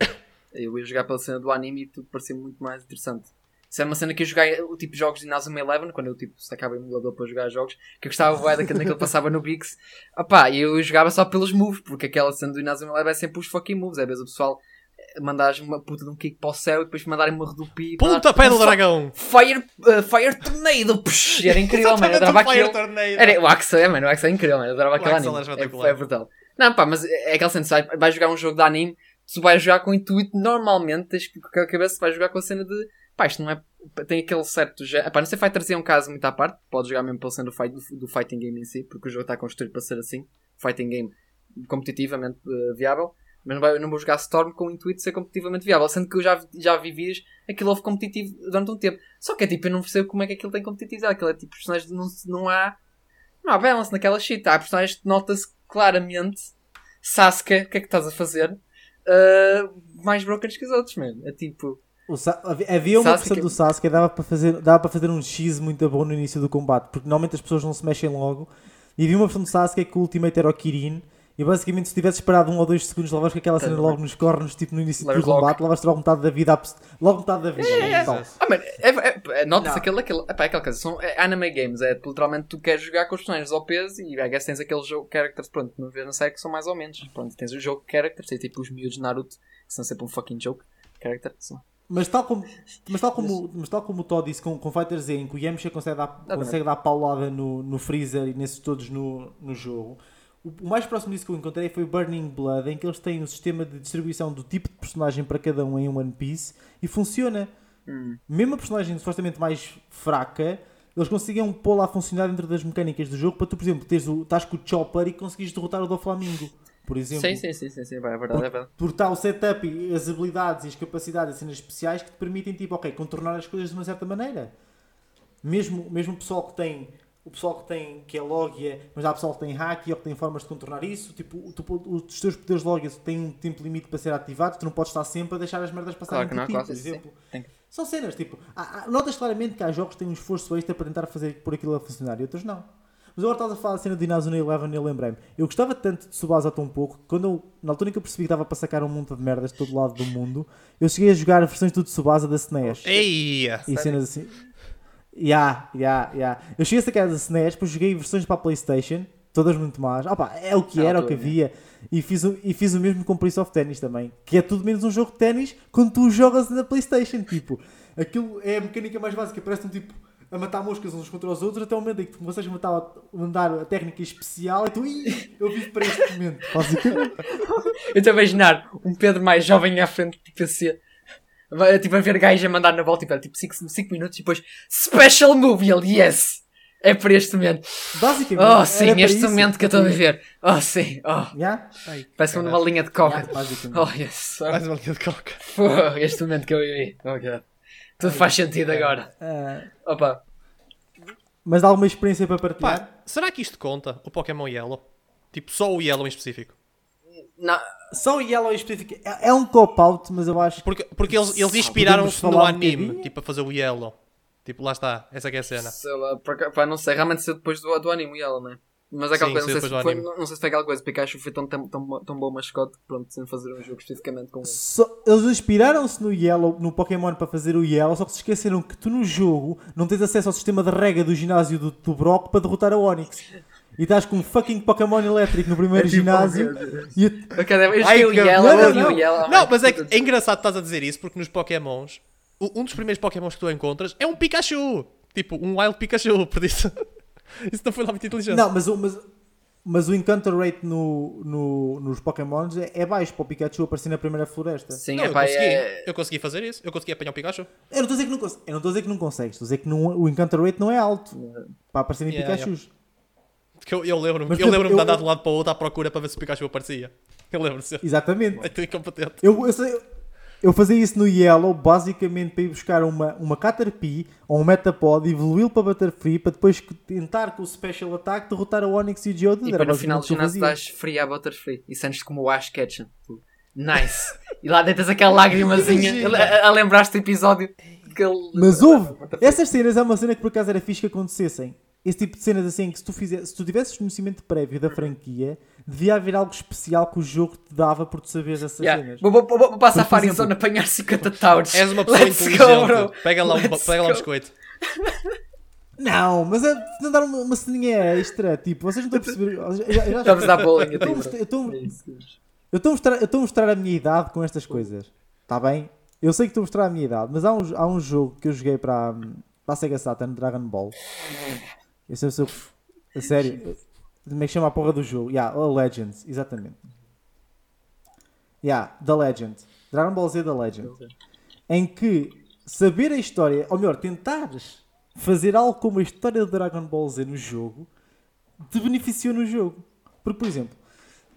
Eu ia jogar pela cena do anime e tudo parecia muito mais interessante. Isso é uma cena que eu joguei, o tipo de jogos de Inazuma Eleven, quando eu tipo, sacava o emulador para jogar jogos, que eu gostava bué daquele que passava no Bix. Opá, e eu jogava só pelos moves, porque aquela cena do Inazuma Eleven é sempre os fucking moves. É vezes o pessoal eh, mandar uma puta de um kick para o céu e depois mandarem uma redupi. Puta pé do dragão! Fire, uh, Fire Tornado! Puxa, era incrível, mano. Eu adorava Fire aquilo. Tornado. Era, o Axel, é, mano, o Axel é incrível, mano. Eu adorava aquele anime. é É, brutal. Não, pá, mas é aquela cena, vai, vai jogar um jogo de anime, tu vais jogar com o intuito, normalmente, tens que com a cabeça, vais jogar com a cena de, pá, isto não é, tem aquele certo, gé- pá, não sei, vai trazer um caso muito à parte, podes jogar mesmo pela cena do, fight, do, fighting game em si, porque o jogo está construído para ser assim, fighting game competitivamente eh, viável, mas não, vai, não vou jogar Storm com o intuito de ser competitivamente viável, sendo que eu já, já vi vídeos, aquilo houve competitivo durante um tempo. Só que é tipo, eu não percebo como é que aquilo tem competitividade, aquilo é tipo, personagens, não, se- não há, não há balance naquela shit, há personagens que nota-se claramente, Sasuke, o que é que estás a fazer? Uh, mais broken que os outros, mano. É tipo, Sa- havia- uma Sasuke- versão do Sasuke que dava para fazer, dava para fazer um X muito bom no início do combate, porque normalmente as pessoas não se mexem logo. E havia uma versão do Sasuke que o ultimate era o Kirin. E basicamente, se tivesse esperado um ou dois segundos, levavas com aquela cena logo nos cornos, tipo no início do Levas combate, levas logo metade da vida. à- Logo metade da vida. É, Tal. Ah, mano, é, é, é, nota-se Não. aquele, aquele, epá, é aquela coisa, são é anime games, é literalmente tu queres jogar com os personagens OPs e I guess tens aquele jogo characters, pronto, não vês na série que são mais ou menos, pronto, tens o jogo characters, tem tipo os miúdos de Naruto, que são sempre um fucking joke, character, são. Mas tal como, mas tal como, mas tal como o Todd disse com, com Fighter Z, em que o Yamcha consegue dar, Exatamente. consegue dar paulada no, no Freezer e nesses todos no, no jogo, o, mais próximo disso que eu encontrei foi o Burning Blood, em que eles têm um sistema de distribuição do tipo de personagem para cada um em One Piece e funciona. Hum. Mesmo a personagem supostamente mais fraca, eles conseguiam pô-la a funcionar dentro das mecânicas do jogo para tu, por exemplo, teres o, estás com o Chopper e conseguires derrotar o do Flamingo, por exemplo. Sim, sim, sim, sim, sim, é verdade, é verdade. Porque está o setup e as habilidades e as capacidades e cenas especiais que te permitem, tipo, ok, contornar as coisas de uma certa maneira. Mesmo, mesmo o pessoal que tem, o pessoal que tem, que é Logia, mas há pessoal que tem hack ou que tem formas de contornar isso, tipo, tu- os teus poderes Logia têm um tempo limite para ser ativados, tu não podes estar sempre a deixar as merdas passarem Claro por ti, por sim. exemplo. São cenas, tipo, há- há- notas claramente que há jogos que têm um esforço extra para tentar fazer por aquilo a funcionar e outros não. Mas agora estás a falar da cena de Inazuma Eleven e eu lembrei-me. Eu gostava tanto de Tsubasa tão pouco que quando eu, na altura em que eu percebi que dava para sacar um monte de merdas de todo lado do mundo, eu cheguei a jogar versões do Tsubasa da SNES. Eia! E cenas assim. Ya, ya, ya. Eu cheguei a sacar da SNES, depois joguei versões para a PlayStation, todas muito más. Opa, é o que Na era, o que havia. E fiz, o, e fiz o mesmo com Prince of Tennis também, que é tudo menos um jogo de ténis quando tu o jogas na PlayStation. Tipo, aquilo é a mecânica mais básica, parece um tipo a matar moscas uns contra os outros até o momento em que tu começas a matar, mandar a técnica especial e tu, "Ih, eu vivo para este momento. Basicamente. Eu estou a imaginar um Pedro mais jovem à frente do PC. Vai, Tipo, a ver gajos a mandar na volta, tipo 5 minutos e depois Special Move e ele, yes! É para este momento. Basicamente. Oh, sim, este isso. momento que eu estou a viver. Oh, sim, oh. Ya? Parece-me numa linha de coca. basicamente. Oh, yes. Mais uma linha de coca. Este momento que eu vivi. Oh, God. Tudo faz sentido agora. Ah, Opa. mas dá alguma experiência para partilhar? Pá, será que isto conta? O Pokémon Yellow? Tipo, só o Yellow em específico? Não, Só o Yellow em específico é, é um cop-out, mas eu acho Porque, porque eles, eles inspiraram-se no um anime, bocadinho? tipo, a fazer o Yellow. Tipo, lá está, essa é que é a cena. sei lá, pá, não sei, realmente saiu depois do, do anime e ela, não é? Mas é aquela Sim, coisa, não sei, se foi, não, não sei se foi aquela coisa, Pikachu foi tão, tão, tão, tão bom mascote que pronto, sem fazer um jogo especificamente com ele. Só- eles inspiraram-se no Yellow, no Pokémon para fazer o Yellow, só que se esqueceram que tu no jogo não tens acesso ao sistema de rega do ginásio do, do Brock para derrotar a Onix. E estás com um fucking Pokémon elétrico no primeiro ginásio e a- Eu, cada vez Ai, que o que- Yellow, não, não, o Yellow. Não, mas é, que é engraçado estás a dizer isso porque nos Pokémons, um dos primeiros Pokémons que tu encontras é um Pikachu. Tipo, um Wild Pikachu, por isso. Isso não foi lá muito inteligente. Não, mas o, mas, mas o Encounter Rate no, no- nos Pokémons é, é baixo para o Pikachu aparecer na primeira floresta. Sim, Não, é eu, pá, consegui, é... eu consegui fazer isso. Eu consegui apanhar o Pikachu. Eu não estou a dizer que não, cons- eu não, estou a dizer que não consegues, estou a dizer que não- o Encounter Rate não é alto para aparecerem Yeah, Pikachus. Que eu, eu lembro-me eu lembro exemplo, de andar eu- de um lado para o outro à procura para ver se o Pikachu aparecia. Eu lembro-me. É Exatamente. tudo incompetente. Eu, eu, sei- eu fazia isso no Yellow basicamente para ir buscar uma, uma Caterpie ou um Metapod, evoluí-lo para Butterfree para depois tentar com o Special Attack derrotar a Onix e o Geodude. E depois no final do eu ginásio estás free à Butterfree e sentes como o Ash Ketchum. Tu, Nice. E lá deitas aquela lágrimazinha a, a, a lembrar-te do episódio que ele... Mas houve! Essas cenas é uma cena que por acaso era fixe que acontecessem. Esse tipo de cenas assim que se tu, fizesse, se tu tivesses conhecimento prévio da franquia, devia haver algo especial que o jogo te dava por tu saberes essas Yeah. cenas. Vou, vou, vou, vou passar a Por Fire exemplo- Zone apanhar 50 Towers. És uma pessoa Let's go, inteligente. bro. pega lá um, pega lá um go. biscoito. Não, mas é de dar uma, uma ceninha extra, tipo, vocês não estão a perceber. eu já- eu já- Estamos a dar bowling a Eu estou a mostrar- eu eu estou a mostrar- eu estou a mostrar a minha idade com estas coisas. Está bem? Eu sei que estou a mostrar a minha idade, mas há um, há um jogo que eu joguei para, para a Sega Saturn, Dragon Ball. Esse é o seu. A sério. Como é que chama a porra do jogo? Yeah, a Legends, exatamente. Yeah, The Legend. Dragon Ball Z The Legend. Em que saber a história, ou melhor, tentares fazer algo como a história de Dragon Ball Z no jogo, te beneficiou no jogo. Porque, por exemplo,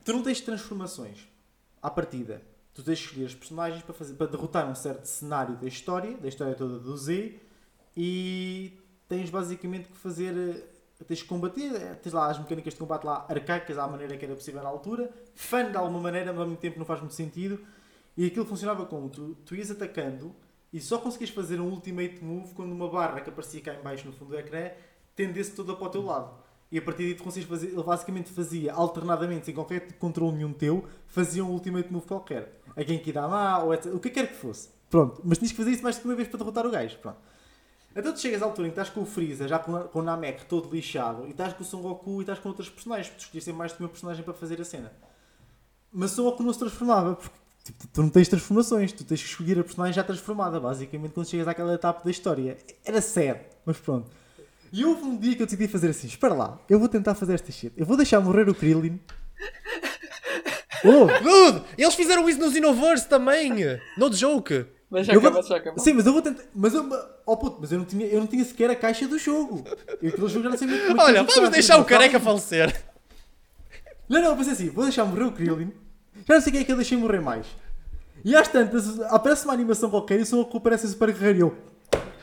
tu não tens transformações à partida. Tu tens de escolher os personagens para, fazer, para derrotar um certo cenário da história, da história toda do Z, e tens basicamente que fazer. Tens que combater, eh, tens lá as mecânicas de combate lá arcaicas à maneira que era possível na altura, fã de alguma maneira, mas ao mesmo tempo não faz muito sentido. E aquilo funcionava como? Tu, tu ias atacando e só conseguias fazer um ultimate move quando uma barra que aparecia cá em baixo no fundo do ecrã tendesse toda para o teu lado. E a partir daí tu conseguias fazer, ele basicamente fazia alternadamente, sem qualquer controle nenhum teu, fazia um ultimate move qualquer. A Genkidama ou etc. O que quer que fosse. Pronto. Mas tinhas que fazer isso mais que uma vez para derrotar o gajo. Pronto. Então tu chegas à altura em que estás com o Freeza, já com, com o Namek todo lixado, e estás com o Son Goku e estás com outros personagens, porque tu escolhias sempre mais do que uma personagem para fazer a cena. Mas Son Goku não se transformava, porque tipo, tu não tens transformações, tu tens que escolher a personagem já transformada, basicamente, quando chegas àquela etapa da história. Era sad, mas pronto. E houve um dia que eu decidi fazer assim: espera lá, eu vou tentar fazer esta shit, eu vou deixar morrer o Krillin. Oh, Dude, eles fizeram isso no Xenoverse também. No joke. Mas já Eu vou- acabou, já acabou. Sim, mas eu vou tentar. Mas eu, oh, puto, mas eu não tinha, eu não tinha sequer a caixa do jogo. Eu aquele jogo já não sei muito como é Olha, vamos deixar o careca falecer. Não, não, eu pensei assim, vou deixar morrer o Krillin. Já não sei quem é que eu deixei morrer mais. E às tantas, aparece uma animação qualquer e só o que aparece super guerreiro e eu.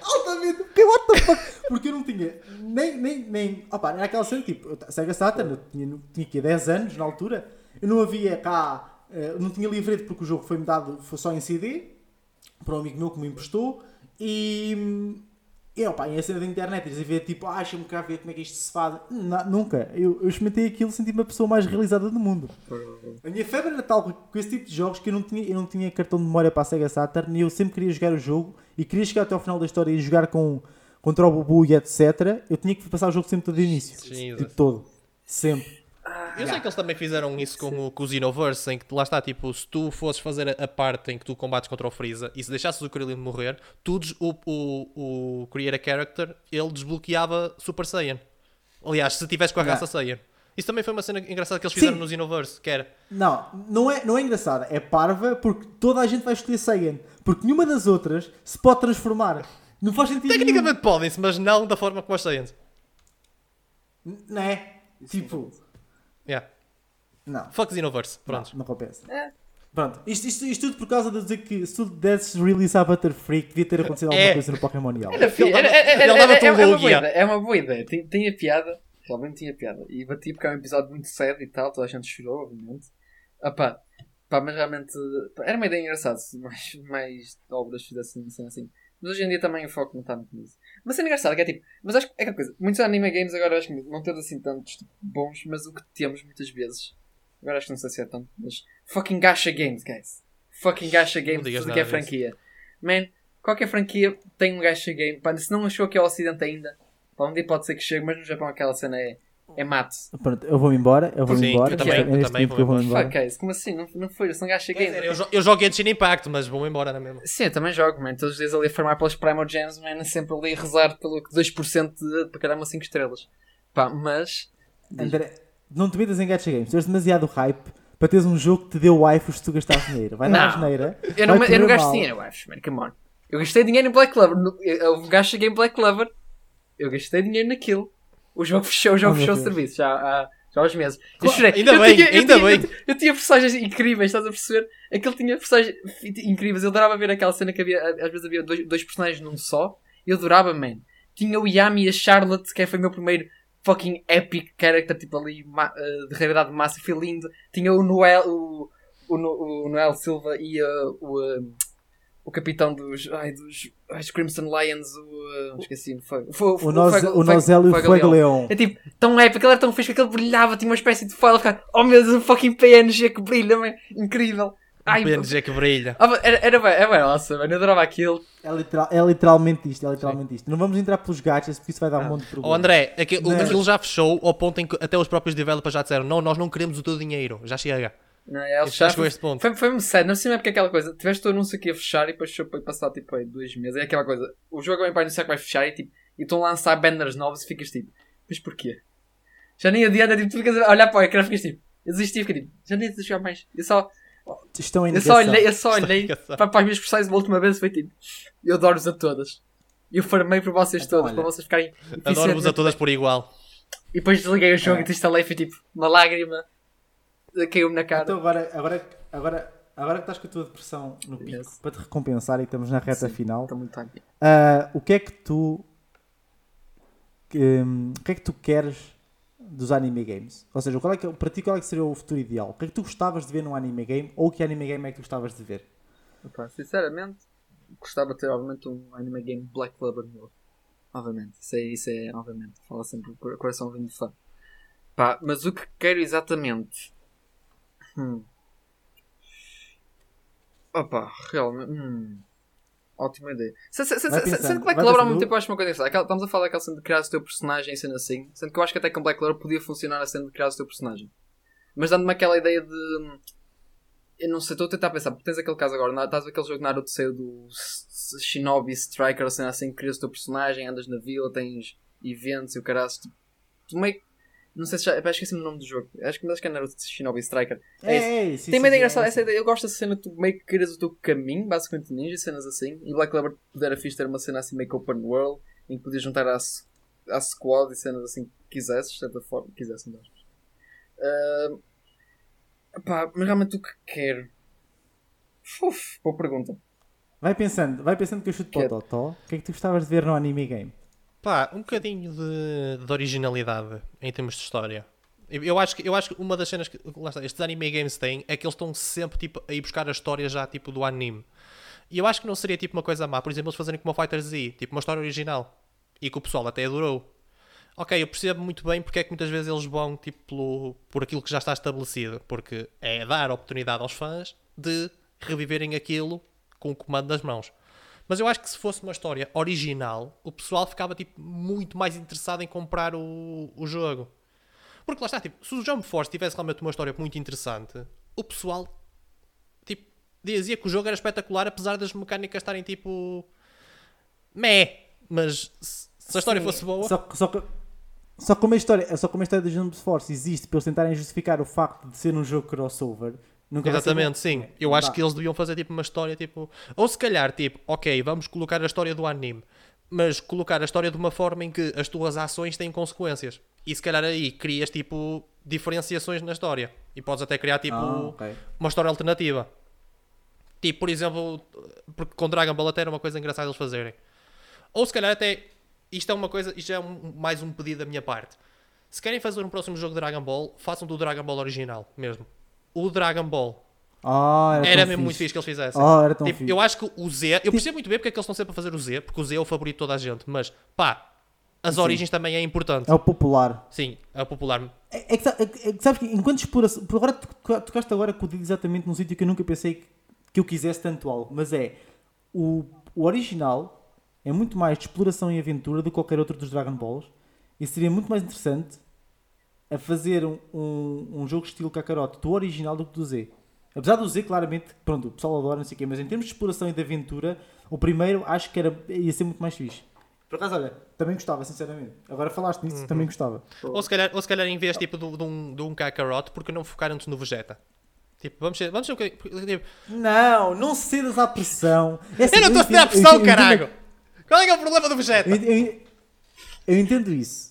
Altamente, que what the fuck? Porque eu não tinha nem. nem, nem opa, era aquela cena tipo, Sega Saturn, eu tinha, tinha aqui 10 anos na altura, eu não havia cá, eh, não tinha livreto porque o jogo foi-me dado, foi só em CD, para um amigo meu que me emprestou, e. E opa, e a cena da internet, eles a ver tipo, ah, deixa-me cá ver como é que isto se faz. Não, nunca. Eu, eu experimentei aquilo e senti-me a pessoa mais realizada do mundo. A minha febre era tal com esse tipo de jogos que eu não tinha, eu não tinha cartão de memória para a Sega Saturn e eu sempre queria jogar o jogo e queria chegar até ao final da história e jogar com, contra o Bubu e etc. Eu tinha que passar o jogo sempre todo do início. Sim, tipo todo. Sempre. Eu sei que eles também fizeram isso com o, com o Xenoverse, em que lá está, tipo, se tu fosses fazer a, a parte em que tu combates contra o Freeza e se deixasses o Krillin morrer, tu, o, o, o Create a Character, ele desbloqueava Super Saiyan. Aliás, se tivesse com a raça Saiyan. Isso também foi uma cena engraçada que eles fizeram Sim. no Xenoverse, que era... Não, não é, não é engraçada. É parva porque toda a gente vai escolher Saiyan. Porque nenhuma das outras se pode transformar. Não faz sentido Tecnicamente podem-se, mas não da forma como os Saiyans. Não é? Tipo, Yeah. não. Fuck Xenoverse, pronto. Não, não compensa. É. Pronto, isto, isto, isto tudo por causa de dizer que se tu desses release à Butterfree, devia ter acontecido alguma É. coisa no Pokémon Yellow. Era era- dava- era- era- dava-te um é- é uma boa ideia, É uma boa ideia. Tem, tem a piada. Realmente tinha piada. E bati porque é um episódio muito sério e tal. Toda a gente chorou, obviamente. Ah pá. Pá, mas realmente. pá, Era uma ideia engraçada se mais, mais obras fizessem assim, assim. Mas hoje em dia também o foco não está muito nisso. Mas é engraçado que é tipo. Mas acho que é aquela coisa. Muitos anime games agora acho que não temos assim tantos tipo, bons. Mas o que temos muitas vezes. Agora acho que não sei se é tanto. Mas. Fucking gacha games, guys. Fucking gacha games. Tudo que é franquia. Man, qualquer franquia tem um gacha game. Pá, se não achou que é o Ocidente ainda, pá, um dia pode ser que chegue, mas no Japão aquela cena é, é mate. Pronto, eu vou-me embora, eu vou-me embora. eu também- É eu também momento que eu vou vou-me embora. Fuck, é isso? Como assim? Não, não foi, são gacha Quer game. dizer, eu, jo- eu jogo Genshin Impact, mas vou embora na mesma. Sim, eu também jogo, man. Todos os dias ali a farmar pelas Primal Gems, man. Sempre ali a rezar pelo que 2% de, para caramba 5 estrelas. Pá, mas. André, não te metas em gacha games, tu és demasiado hype para teres um jogo que te deu waifus se tu gastares dinheiro. Vai na Não. asneira. Eu não, eu não gasto mal. dinheiro, eu acho, man. Come on. Eu gastei dinheiro em Black Clover. Eu, eu gasto game Black Clover. Eu gastei dinheiro naquilo. O jogo fechou, o jogo Oh, fechou o serviço já há, já há uns meses. Eu chorei. ainda eu bem, tinha, eu ainda tinha- bem. Eu, eu tinha personagens incríveis, estás a perceber? Aquele tinha personagens incríveis. Eu adorava ver aquela cena que havia, às vezes havia dois, dois personagens num só. Eu adorava, man. Tinha o Yami e a Charlotte, que foi o meu primeiro fucking epic character, tipo ali, ma- eh, de realidade máxima, foi lindo. Tinha o Noel, o, o, o Noel Silva e eh, o, eh, o capitão dos, ai, dos, ai, dos Crimson Lions, o, eh, esqueci, foi, foi, O, Noz, o Nozelo e o Fuego Leão. é tipo, tão épico, ele era tão fixe que ele brilhava, tinha uma espécie de foil, ficava, oh meu Deus, um fucking PNG que brilha, man. incrível. Ai, PNG que brilha. ah, era, era bem, era bem, nossa, mano, eu adorava aquilo. É, literal- é literalmente isto, é literalmente isto. Não vamos entrar pelos gachas porque isso vai dar um monte de problemas. André, aquilo, Não. aquilo já fechou ao ponto em que até os próprios developers já disseram: não, nós não queremos o teu dinheiro, já chega. Não, é, chegou a este ponto. Foi, foi sério, não sei é porque é aquela coisa, tiveste o anúncio que ia fechar e depois para passar tipo aí dois meses. É aquela coisa, o jogo vem para anunciar que vai fechar e tipo, e estão a lançar banners novos e ficas tipo, mas porquê? Já nem adianta, tipo, tu ficas a olhar para o ecrã e ficas tipo, eu desisti e fiquei tipo, já nem de jogar mais. Eu só, Estão em eu só olhei, eu só Está olhei para, para as minhas personagens uma última vez e foi tipo, eu adoro-vos a todas. E eu farmei para vocês Então, todas, olha, para vocês ficarem Adoro-vos a todas por igual. E depois desliguei o jogo É. e desinstalei e foi tipo, uma lágrima caiu-me na cara. Então agora, agora, agora, agora que estás com a tua depressão no pico, Yes. para te recompensar e estamos na reta Sim. final, ah, o que é que tu hum, o que é que tu queres dos anime games? Ou seja, qual é que, para ti qual é que seria o futuro ideal? O que é que tu gostavas de ver num anime game ou que anime game é que tu gostavas de ver? Opa, sinceramente, gostava de ter, obviamente, um anime game Black Clover novo. Obviamente, isso é, isso é obviamente, fala sempre o cor- coração vindo de fã. Pá, mas o que quero exatamente. Hum. Opa, realmente. Hum. Ótima ideia. Sendo que Black Clover ao pensando. mesmo tempo eu acho uma coisa engraçada. Aquela- Estamos a falar daquela cena de criar o teu personagem sendo assim. Sendo que eu acho que até com Black Clover podia funcionar a cena de criar o teu personagem. Mas dando-me aquela ideia de. Eu não sei, estou a tentar pensar, porque tens aquele caso agora, estás aquele jogo Naruto saiu do Shinobi Striker, assim, assim, crias o teu personagem, andas na vila, tens eventos e o caralho. Tu, tu meio Não sei se já. pá, Esqueci-me o nome do jogo. Acho que, acho que é Naruto Shinobi Striker. É isso. é, sim, Tem uma ideia engraçada, é essa ideia, eu gosto dessa cena, tu meio que crias o teu caminho, basicamente ninja, cenas assim. E Black Clover pudera fixe ter uma cena assim meio que open world, em que podias juntar à, squad e cenas assim que quisesses, de certa forma, quisessem, não uh, Pá, mas realmente o que quero. Uf, boa pergunta. Vai pensando, vai pensando que eu chuto para o Que- Totó. O que é que tu gostavas de ver no anime game? Pá, um bocadinho de, de originalidade em termos de história. Eu, acho que, eu acho que uma das cenas que está, estes anime games têm é que eles estão sempre tipo, a ir buscar a história já tipo do anime. E eu acho que não seria tipo uma coisa má, por exemplo, eles fazerem como o Fighter Z, tipo uma história original. e que o pessoal até adorou. Ok, eu percebo muito bem porque é que muitas vezes eles vão tipo, pelo, por aquilo que já está estabelecido, porque é dar oportunidade aos fãs de reviverem aquilo com o comando nas mãos. Mas eu acho que se fosse uma história original, o pessoal ficava tipo, muito mais interessado em comprar o, o jogo. Porque lá está, tipo, se o Jump Force tivesse realmente uma história muito interessante, o pessoal tipo, dizia que o jogo era espetacular, apesar das mecânicas estarem tipo. meh. Mas se se a história Sim, fosse boa. Só, só, que- só como a história, só como a história do Jump Force existe para eles tentarem justificar o facto de ser um jogo crossover, nunca Exatamente, sim. É, Eu acho dá. que eles deviam fazer tipo uma história tipo. Ou se calhar, tipo, ok, vamos colocar a história do anime, mas colocar a história de uma forma em que as tuas ações têm consequências. E se calhar aí crias tipo diferenciações na história. E podes até criar tipo Ah, ok. uma história alternativa. Tipo, por exemplo, porque com Dragon Ball até era uma coisa engraçada eles fazerem. Ou se calhar até. Isto é uma coisa, isto é um- mais um pedido da minha parte. Se querem fazer um próximo jogo de Dragon Ball, façam do Dragon Ball original mesmo. O Dragon Ball Ah, era, era mesmo muito fixe. fixe que eles fizessem. Ah, era tão Tipo, fixe. eu acho que o Z, eu percebo muito bem porque é que eles estão sempre a fazer o Z, porque o Z é o favorito de toda a gente, mas pá, as Sim. origens também é importante. É o popular. Sim, é o popular. É, é que, é que- é que sabes que enquanto exploração. Por agora tocaste agora com o dedo exatamente num sítio que eu nunca pensei que, que eu quisesse tanto algo, mas é o, o original é muito mais de exploração e aventura do que qualquer outro dos Dragon Balls e seria muito mais interessante a fazer um, um, um jogo estilo Kakarot do original do que do Z. Apesar do Z, claramente, pronto, o pessoal adora, não sei o quê, mas em termos de exploração e de aventura, o primeiro acho que era, ia ser muito mais fixe. Por acaso, olha, também gostava, sinceramente. Agora falaste nisso, também gostava. Ou se calhar, ou se calhar em vez tipo, de, de um, de um Kakarot, porque não focar antes no Vegeta? Tipo, vamos ser, vamos ser um. Tipo, Não, não cedas à pressão. É assim, eu não estou a ceder à entendo- eu pressão, entendo- eu caralho! Qual é que é o problema do Vegeta? Eu, eu- eu entendo isso.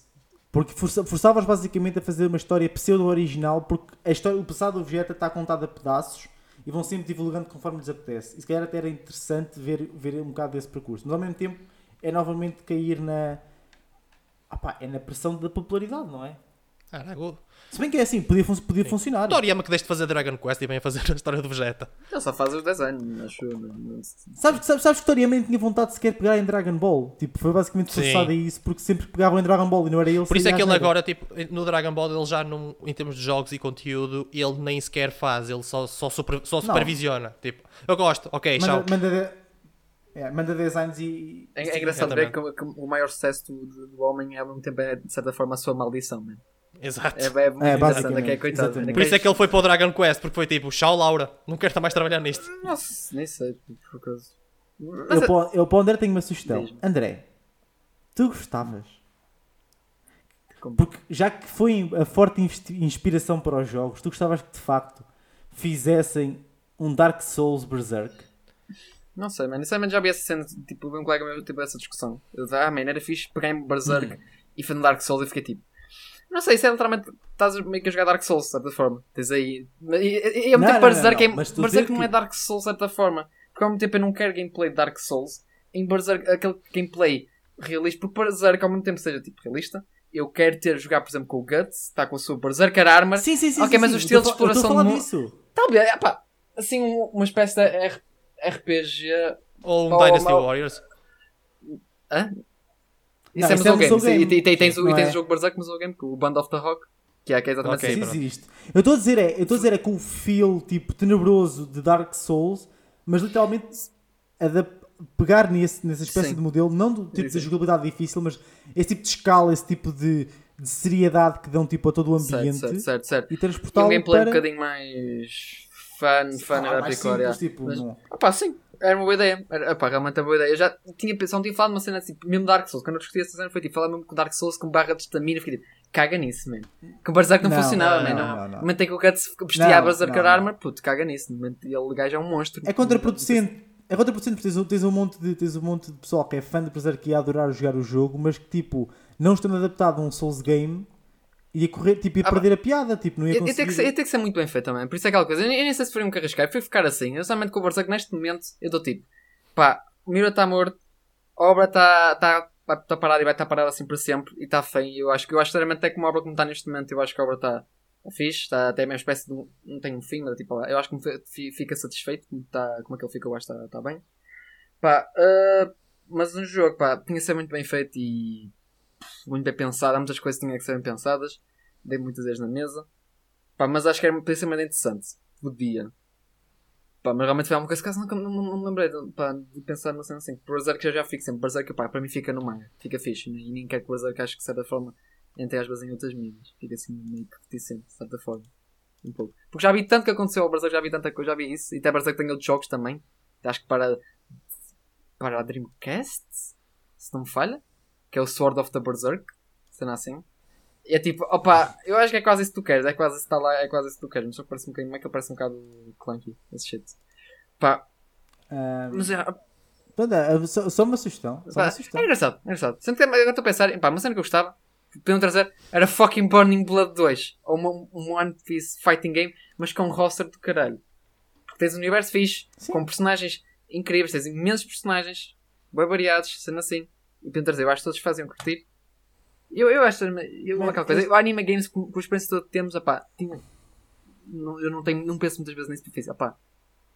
Porque força- forçavas basicamente a fazer uma história pseudo-original porque a história, o passado do está contado a pedaços e vão sempre divulgando conforme lhes apetece. E se calhar até era interessante ver, ver um bocado desse percurso. Mas ao mesmo tempo é novamente cair na... Ah pá, é na pressão da popularidade, não é? Caralho, Se bem que é assim, podia, fun- podia funcionar. Toriyama que deixe de fazer Dragon Quest e vem a fazer a história do Vegeta. Ele só faz os desenhos, acho eu. não- não- Sabes, que- sabes, sabes que Toriyama nem tinha vontade de sequer pegar em Dragon Ball? Tipo, foi basicamente forçado a isso porque sempre pegavam em Dragon Ball e não era ele. Por isso é que ele agora, tipo, no Dragon Ball, ele já não, em termos de jogos e conteúdo, ele nem sequer faz, ele só, só, super- só supervisiona. Tipo, eu gosto, ok, tchau. Manda, manda, de- é, manda designs e. É, é engraçado ver exatamente. que, que o maior sucesso do, do homem ao mesmo tempo é, de certa forma, a sua maldição, man. Exato. É, é É, basicamente, é é coitado. man. Por isso é que ele foi para o Dragon Quest, porque foi tipo, tchau Laura, não quero estar mais trabalhar nisto. Nossa, nem sei, por acaso. Mas Eu, é- para, o- eu para o André tenho uma sugestão. André, tu gostavas? Como? Porque já que foi a forte inspiração para os jogos, tu gostavas que de facto fizessem um Dark Souls Berserk? Não sei, mano. Sinceramente já vi essa cena, tipo, um colega meu teve essa discussão. Eu disse, ah, man, era fixe pegar em Berserk e fazer um Dark Souls e fiquei tipo. Não sei, isso é literalmente. Estás meio que a jogar Dark Souls, de certa forma. Tens aí. E, ao Não, mesmo tempo não, Berserk, não, é, mas tu Berserk dizer não é que- Dark Souls, de certa forma. Porque ao mesmo tempo eu não quero gameplay de Dark Souls. Em Berserk, aquele gameplay realista. Porque Berserk ao mesmo tempo seja tipo realista. Eu quero ter jogar, por exemplo, com o Guts, está com a sua Berserker Armor. Sim, sim, sim. Ok, sim, mas sim. o estilo Eu de exploração disso. Talvez, é pá, assim, um- uma espécie de RPG. Ou um Dynasty Warriors. Hã? Não, Isso é isso é Musou Game. e, e tens, o, Não e tens é? o jogo Berserk Musou Game, o Band of the Rock, que é, que é exatamente Ok, assim. Existe. Eu estou a dizer é, eu estou a dizer é com o feel tipo tenebroso de Dark Souls, mas literalmente pegar nesse, nessa espécie Sim. de modelo, não do tipo de jogabilidade difícil, mas esse tipo de escala, esse tipo de, de seriedade que dão tipo a todo o ambiente certo, certo, certo. e E um transportá-lo gameplay para um bocadinho mais fun, fun, Ah, mais simples, tipo, Mas- não. Opá, sim, era uma boa ideia. Era, opá, realmente é uma boa ideia. Eu já tinha pensado, tinha falado de uma cena assim, mesmo Dark Souls. Quando eu discuti essa cena, foi tipo, falar mesmo com Dark Souls com barra de estamina. Fiquei tipo, caga nisso, man. Com o Berserk não, Não, funcionava, não, não, Não, não, não. No momento em que o Guts vestia a Não, Berserker. Armor, puto, caga nisso. No momento- Ele, o gajo é um monstro. É contraproducente. É contraproducente porque tens, um- tens, um monte de, tens um monte de pessoal que é fã de Berserk e adorar jogar o jogo, mas que tipo, não estando adaptado a um Souls game, ia correr, tipo, ia Ah, perder a piada, tipo, não ia Ia, ia conseguir. ter que ser, ia ter que ser muito bem feito também. Por isso é aquela coisa. Eu, nem- eu nem sei se foi um carrascar. Foi ficar assim. Eu somente com o Berserk neste momento. Eu estou tipo, pá, o Mira está morto. A obra está tá, tá, tá parada e vai estar parada assim para sempre. E está feio. Eu acho que eu acho sinceramente até que uma obra como está neste momento. Eu acho que a obra está tá fixe. Está até a mesma espécie de. Não tem um fim, mas tipo, eu acho que fica satisfeito. Como, tá, como aquele fica, eu acho que está tá bem. Pá, ah, mas um jogo, pá, tinha que ser muito bem feito e muito bem pensado. Há muitas coisas que tinham que ser pensadas. Dei muitas vezes na mesa. Pá, mas acho que era podia ser mais interessante. Podia. Pá, mas realmente foi alguma coisa que não, não, não, não lembrei de, pá, de pensar numa cena assim. Berserk eu já fico sempre. Berserk, pá, para mim fica no manga. Fica fixe. E nem quero que Berserk acho que de certa forma entre aspas em outras mídias. Fica assim meio que reticente, de certa forma. Um pouco. Porque já vi tanto que aconteceu ao Berserk, já vi tanta coisa, já vi isso. E até Berserk tem outros jogos também. Acho que para. Para a Dreamcast, se não me falha. Que é o Sword of the Berserk. Cena assim. E é tipo, opa, eu acho que é quase isso que tu queres. É quase isso que está lá, é quase isso que tu queres. Mas só que parece um bocadinho. Como é que ele parece um bocado clunky, esse shit. Pá, Ah, mas é. pronto, é, só, só uma sugestão. Só Pá, uma sugestão. é engraçado, é engraçado. Sempre que agora estou a pensar, pá, uma cena que eu gostava, podiam trazer, era fucking Burning Blood 2. Ou uma, um One Piece Fighting Game, mas com um roster do caralho. Porque tens um universo fixe, Sim. com personagens incríveis, tens imensos personagens, bem variados, sendo assim. E trazer, eu acho que todos faziam curtir. Eu, eu acho, eu, Mas aquela coisa, o Anime Games, com, com a experiência toda que temos, opá, tinha, não, eu não, tenho, não penso muitas vezes nisso, porque fiz, opá,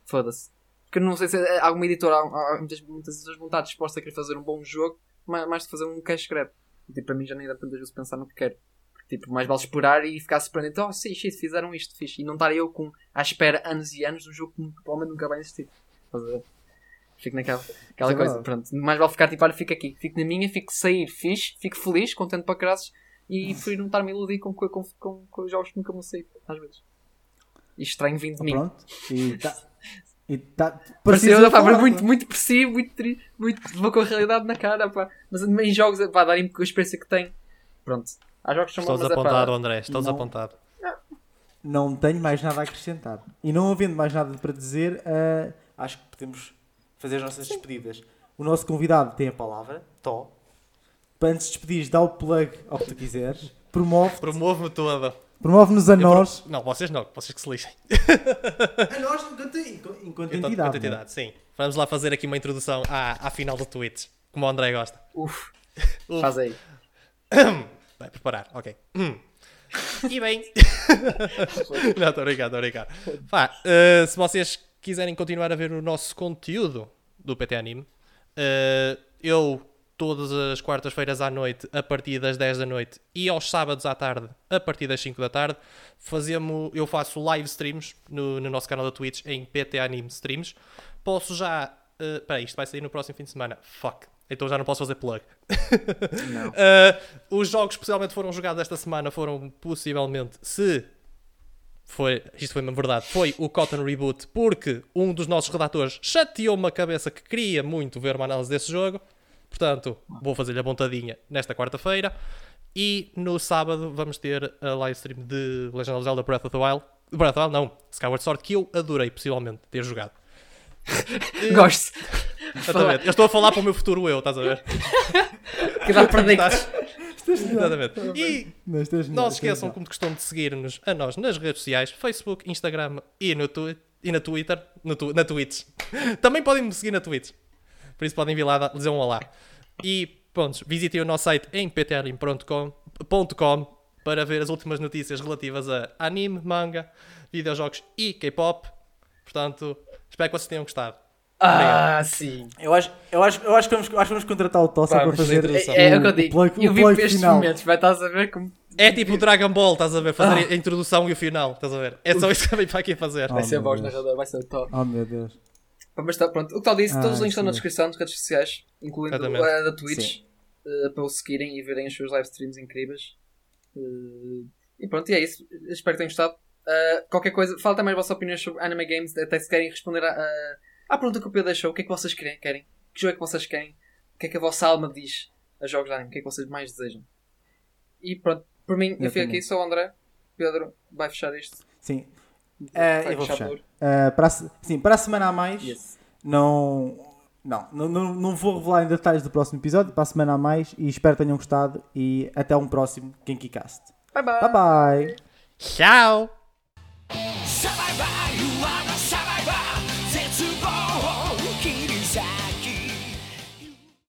foda-se. Porque não sei se é alguma editora, há, há muitas, muitas vezes vão estar disposta a querer fazer um bom jogo, mais, mais de fazer um cash grab. E, tipo, para mim já nem dá tantas vezes pensar no que quero. Porque, tipo, mais vale esperar e ficar surpreendido. Oh, sim, sim, fizeram isto, fixe. E não estar eu com, à espera anos e anos de um jogo que provavelmente nunca vai existir. Estás a ver? Fico naquela aquela é coisa. Pronto, mais vale ficar tipo, olha, fico aqui. Fico na minha, fico sair fixe, fico feliz, contente para caralhos. E prefiro não estar-me a iludir com, com, com, com, com jogos que nunca vão sair, às vezes. E estranho vindo de mim. Pronto. E tá. E tá Parecia falar, muito, pá. muito depressivo, muito, tri, muito vou com a realidade na cara, pá. Mas em jogos, pá, darem-me com a experiência que tenho. Pronto. Há jogos que são Estás é apontado, pá. André. Estás Não. apontado. Não tenho mais nada a acrescentar. E não havendo mais nada para dizer, ah, acho que podemos fazer as nossas despedidas. O nosso convidado tem a palavra, Tó. Para antes de despedir, dá o plug ao que tu quiseres. Promove, Promove-me toda. promove-nos a Eu pro- nós. Não, vocês não. Vocês que se lixem. A nós enquanto, enquanto Enquanto- entidade. enquanto né? entidade, sim. Vamos lá fazer aqui uma introdução à, à final do Twitch. Como o André gosta. Uf, Uf. faz aí. Vai preparar, ok. Hum. E bem. não, estou a brincar, estou a brincar. Pá, eh, se vocês quiserem continuar a ver o nosso conteúdo do PT Anime, eh, eu todas as quartas-feiras à noite, a partir das 10 da noite, e aos sábados à tarde, a partir das 5 da tarde, fazemos, eu faço live streams no, no nosso canal da Twitch em PT Anime Streams. Posso já. Uh, peraí, isto vai sair no próximo fim de semana. Fuck. Então já não posso fazer plug. Uh, os jogos que especialmente foram jogados esta semana foram possivelmente, se foi, isto foi uma verdade, foi o Cotton Reboot, porque um dos nossos redatores chateou-me a cabeça que queria muito ver uma análise desse jogo. Portanto, vou fazer-lhe a pontadinha nesta quarta-feira. E no sábado vamos ter a live stream de Legend of Zelda Breath of the Wild. Breath of the Wild, não. Skyward Sword, que eu adorei, possivelmente, ter jogado. Gosto. Exatamente. Eu estou a falar para o meu futuro eu, estás a ver? Que dá para deitar. Exatamente. E Não, estás melhor, Não se esqueçam, como de costume, de seguir-nos a nós nas redes sociais, Facebook, Instagram e, no twi- e na Twitter, no tu- na Twitch. Também podem me seguir na Twitch. Por isso podem vir lá, dizer um olá. E, pronto, visitem o nosso site em ptrim.com para ver as últimas notícias relativas a anime, manga, videojogos e K-pop. Portanto, espero que vocês tenham gostado. Ah, sim. Eu acho, eu, acho, eu acho, que vamos, acho que vamos contratar o Tossa para fazer introdução. É, é o que eu o digo. plug, eu o vivo plug estes final. momentos, vai estar a ver como. É tipo o Dragon Ball, estás a ver? Fazer a introdução e o final, estás a ver? É só isso que vem para aqui fazer. Ah. Vai ser a meu voz narrador, vai ser top. Oh meu Deus. Pá, Mas tá, pronto, o que tal disse, Ah, todos os links estão na descrição das redes sociais, incluindo Exatamente. a da Twitch, eh, para o seguirem e verem os seus live streams incríveis. Eh, e pronto, e é isso. Espero que tenham gostado. Eh, qualquer coisa, fala também as vossas opiniões sobre anime games, até se querem responder à, à- à pergunta que o Pedro deixou. O que é que vocês querem? querem? Que jogo é que vocês querem? O que é que a vossa alma diz a jogos de anime? O que é que vocês mais desejam? E pronto, por mim, eu fui Exatamente. aqui, sou o André. Pedro vai fechar isto. Sim. Vai eu vou fechar Eh, para a, sim, para a semana a mais, Yes. não, não, não, não, vou revelar em detalhes do próximo episódio. Para a semana a mais e espero que tenham gostado. E até um próximo KinkyCast. Bye bye. Bye bye. Tchau!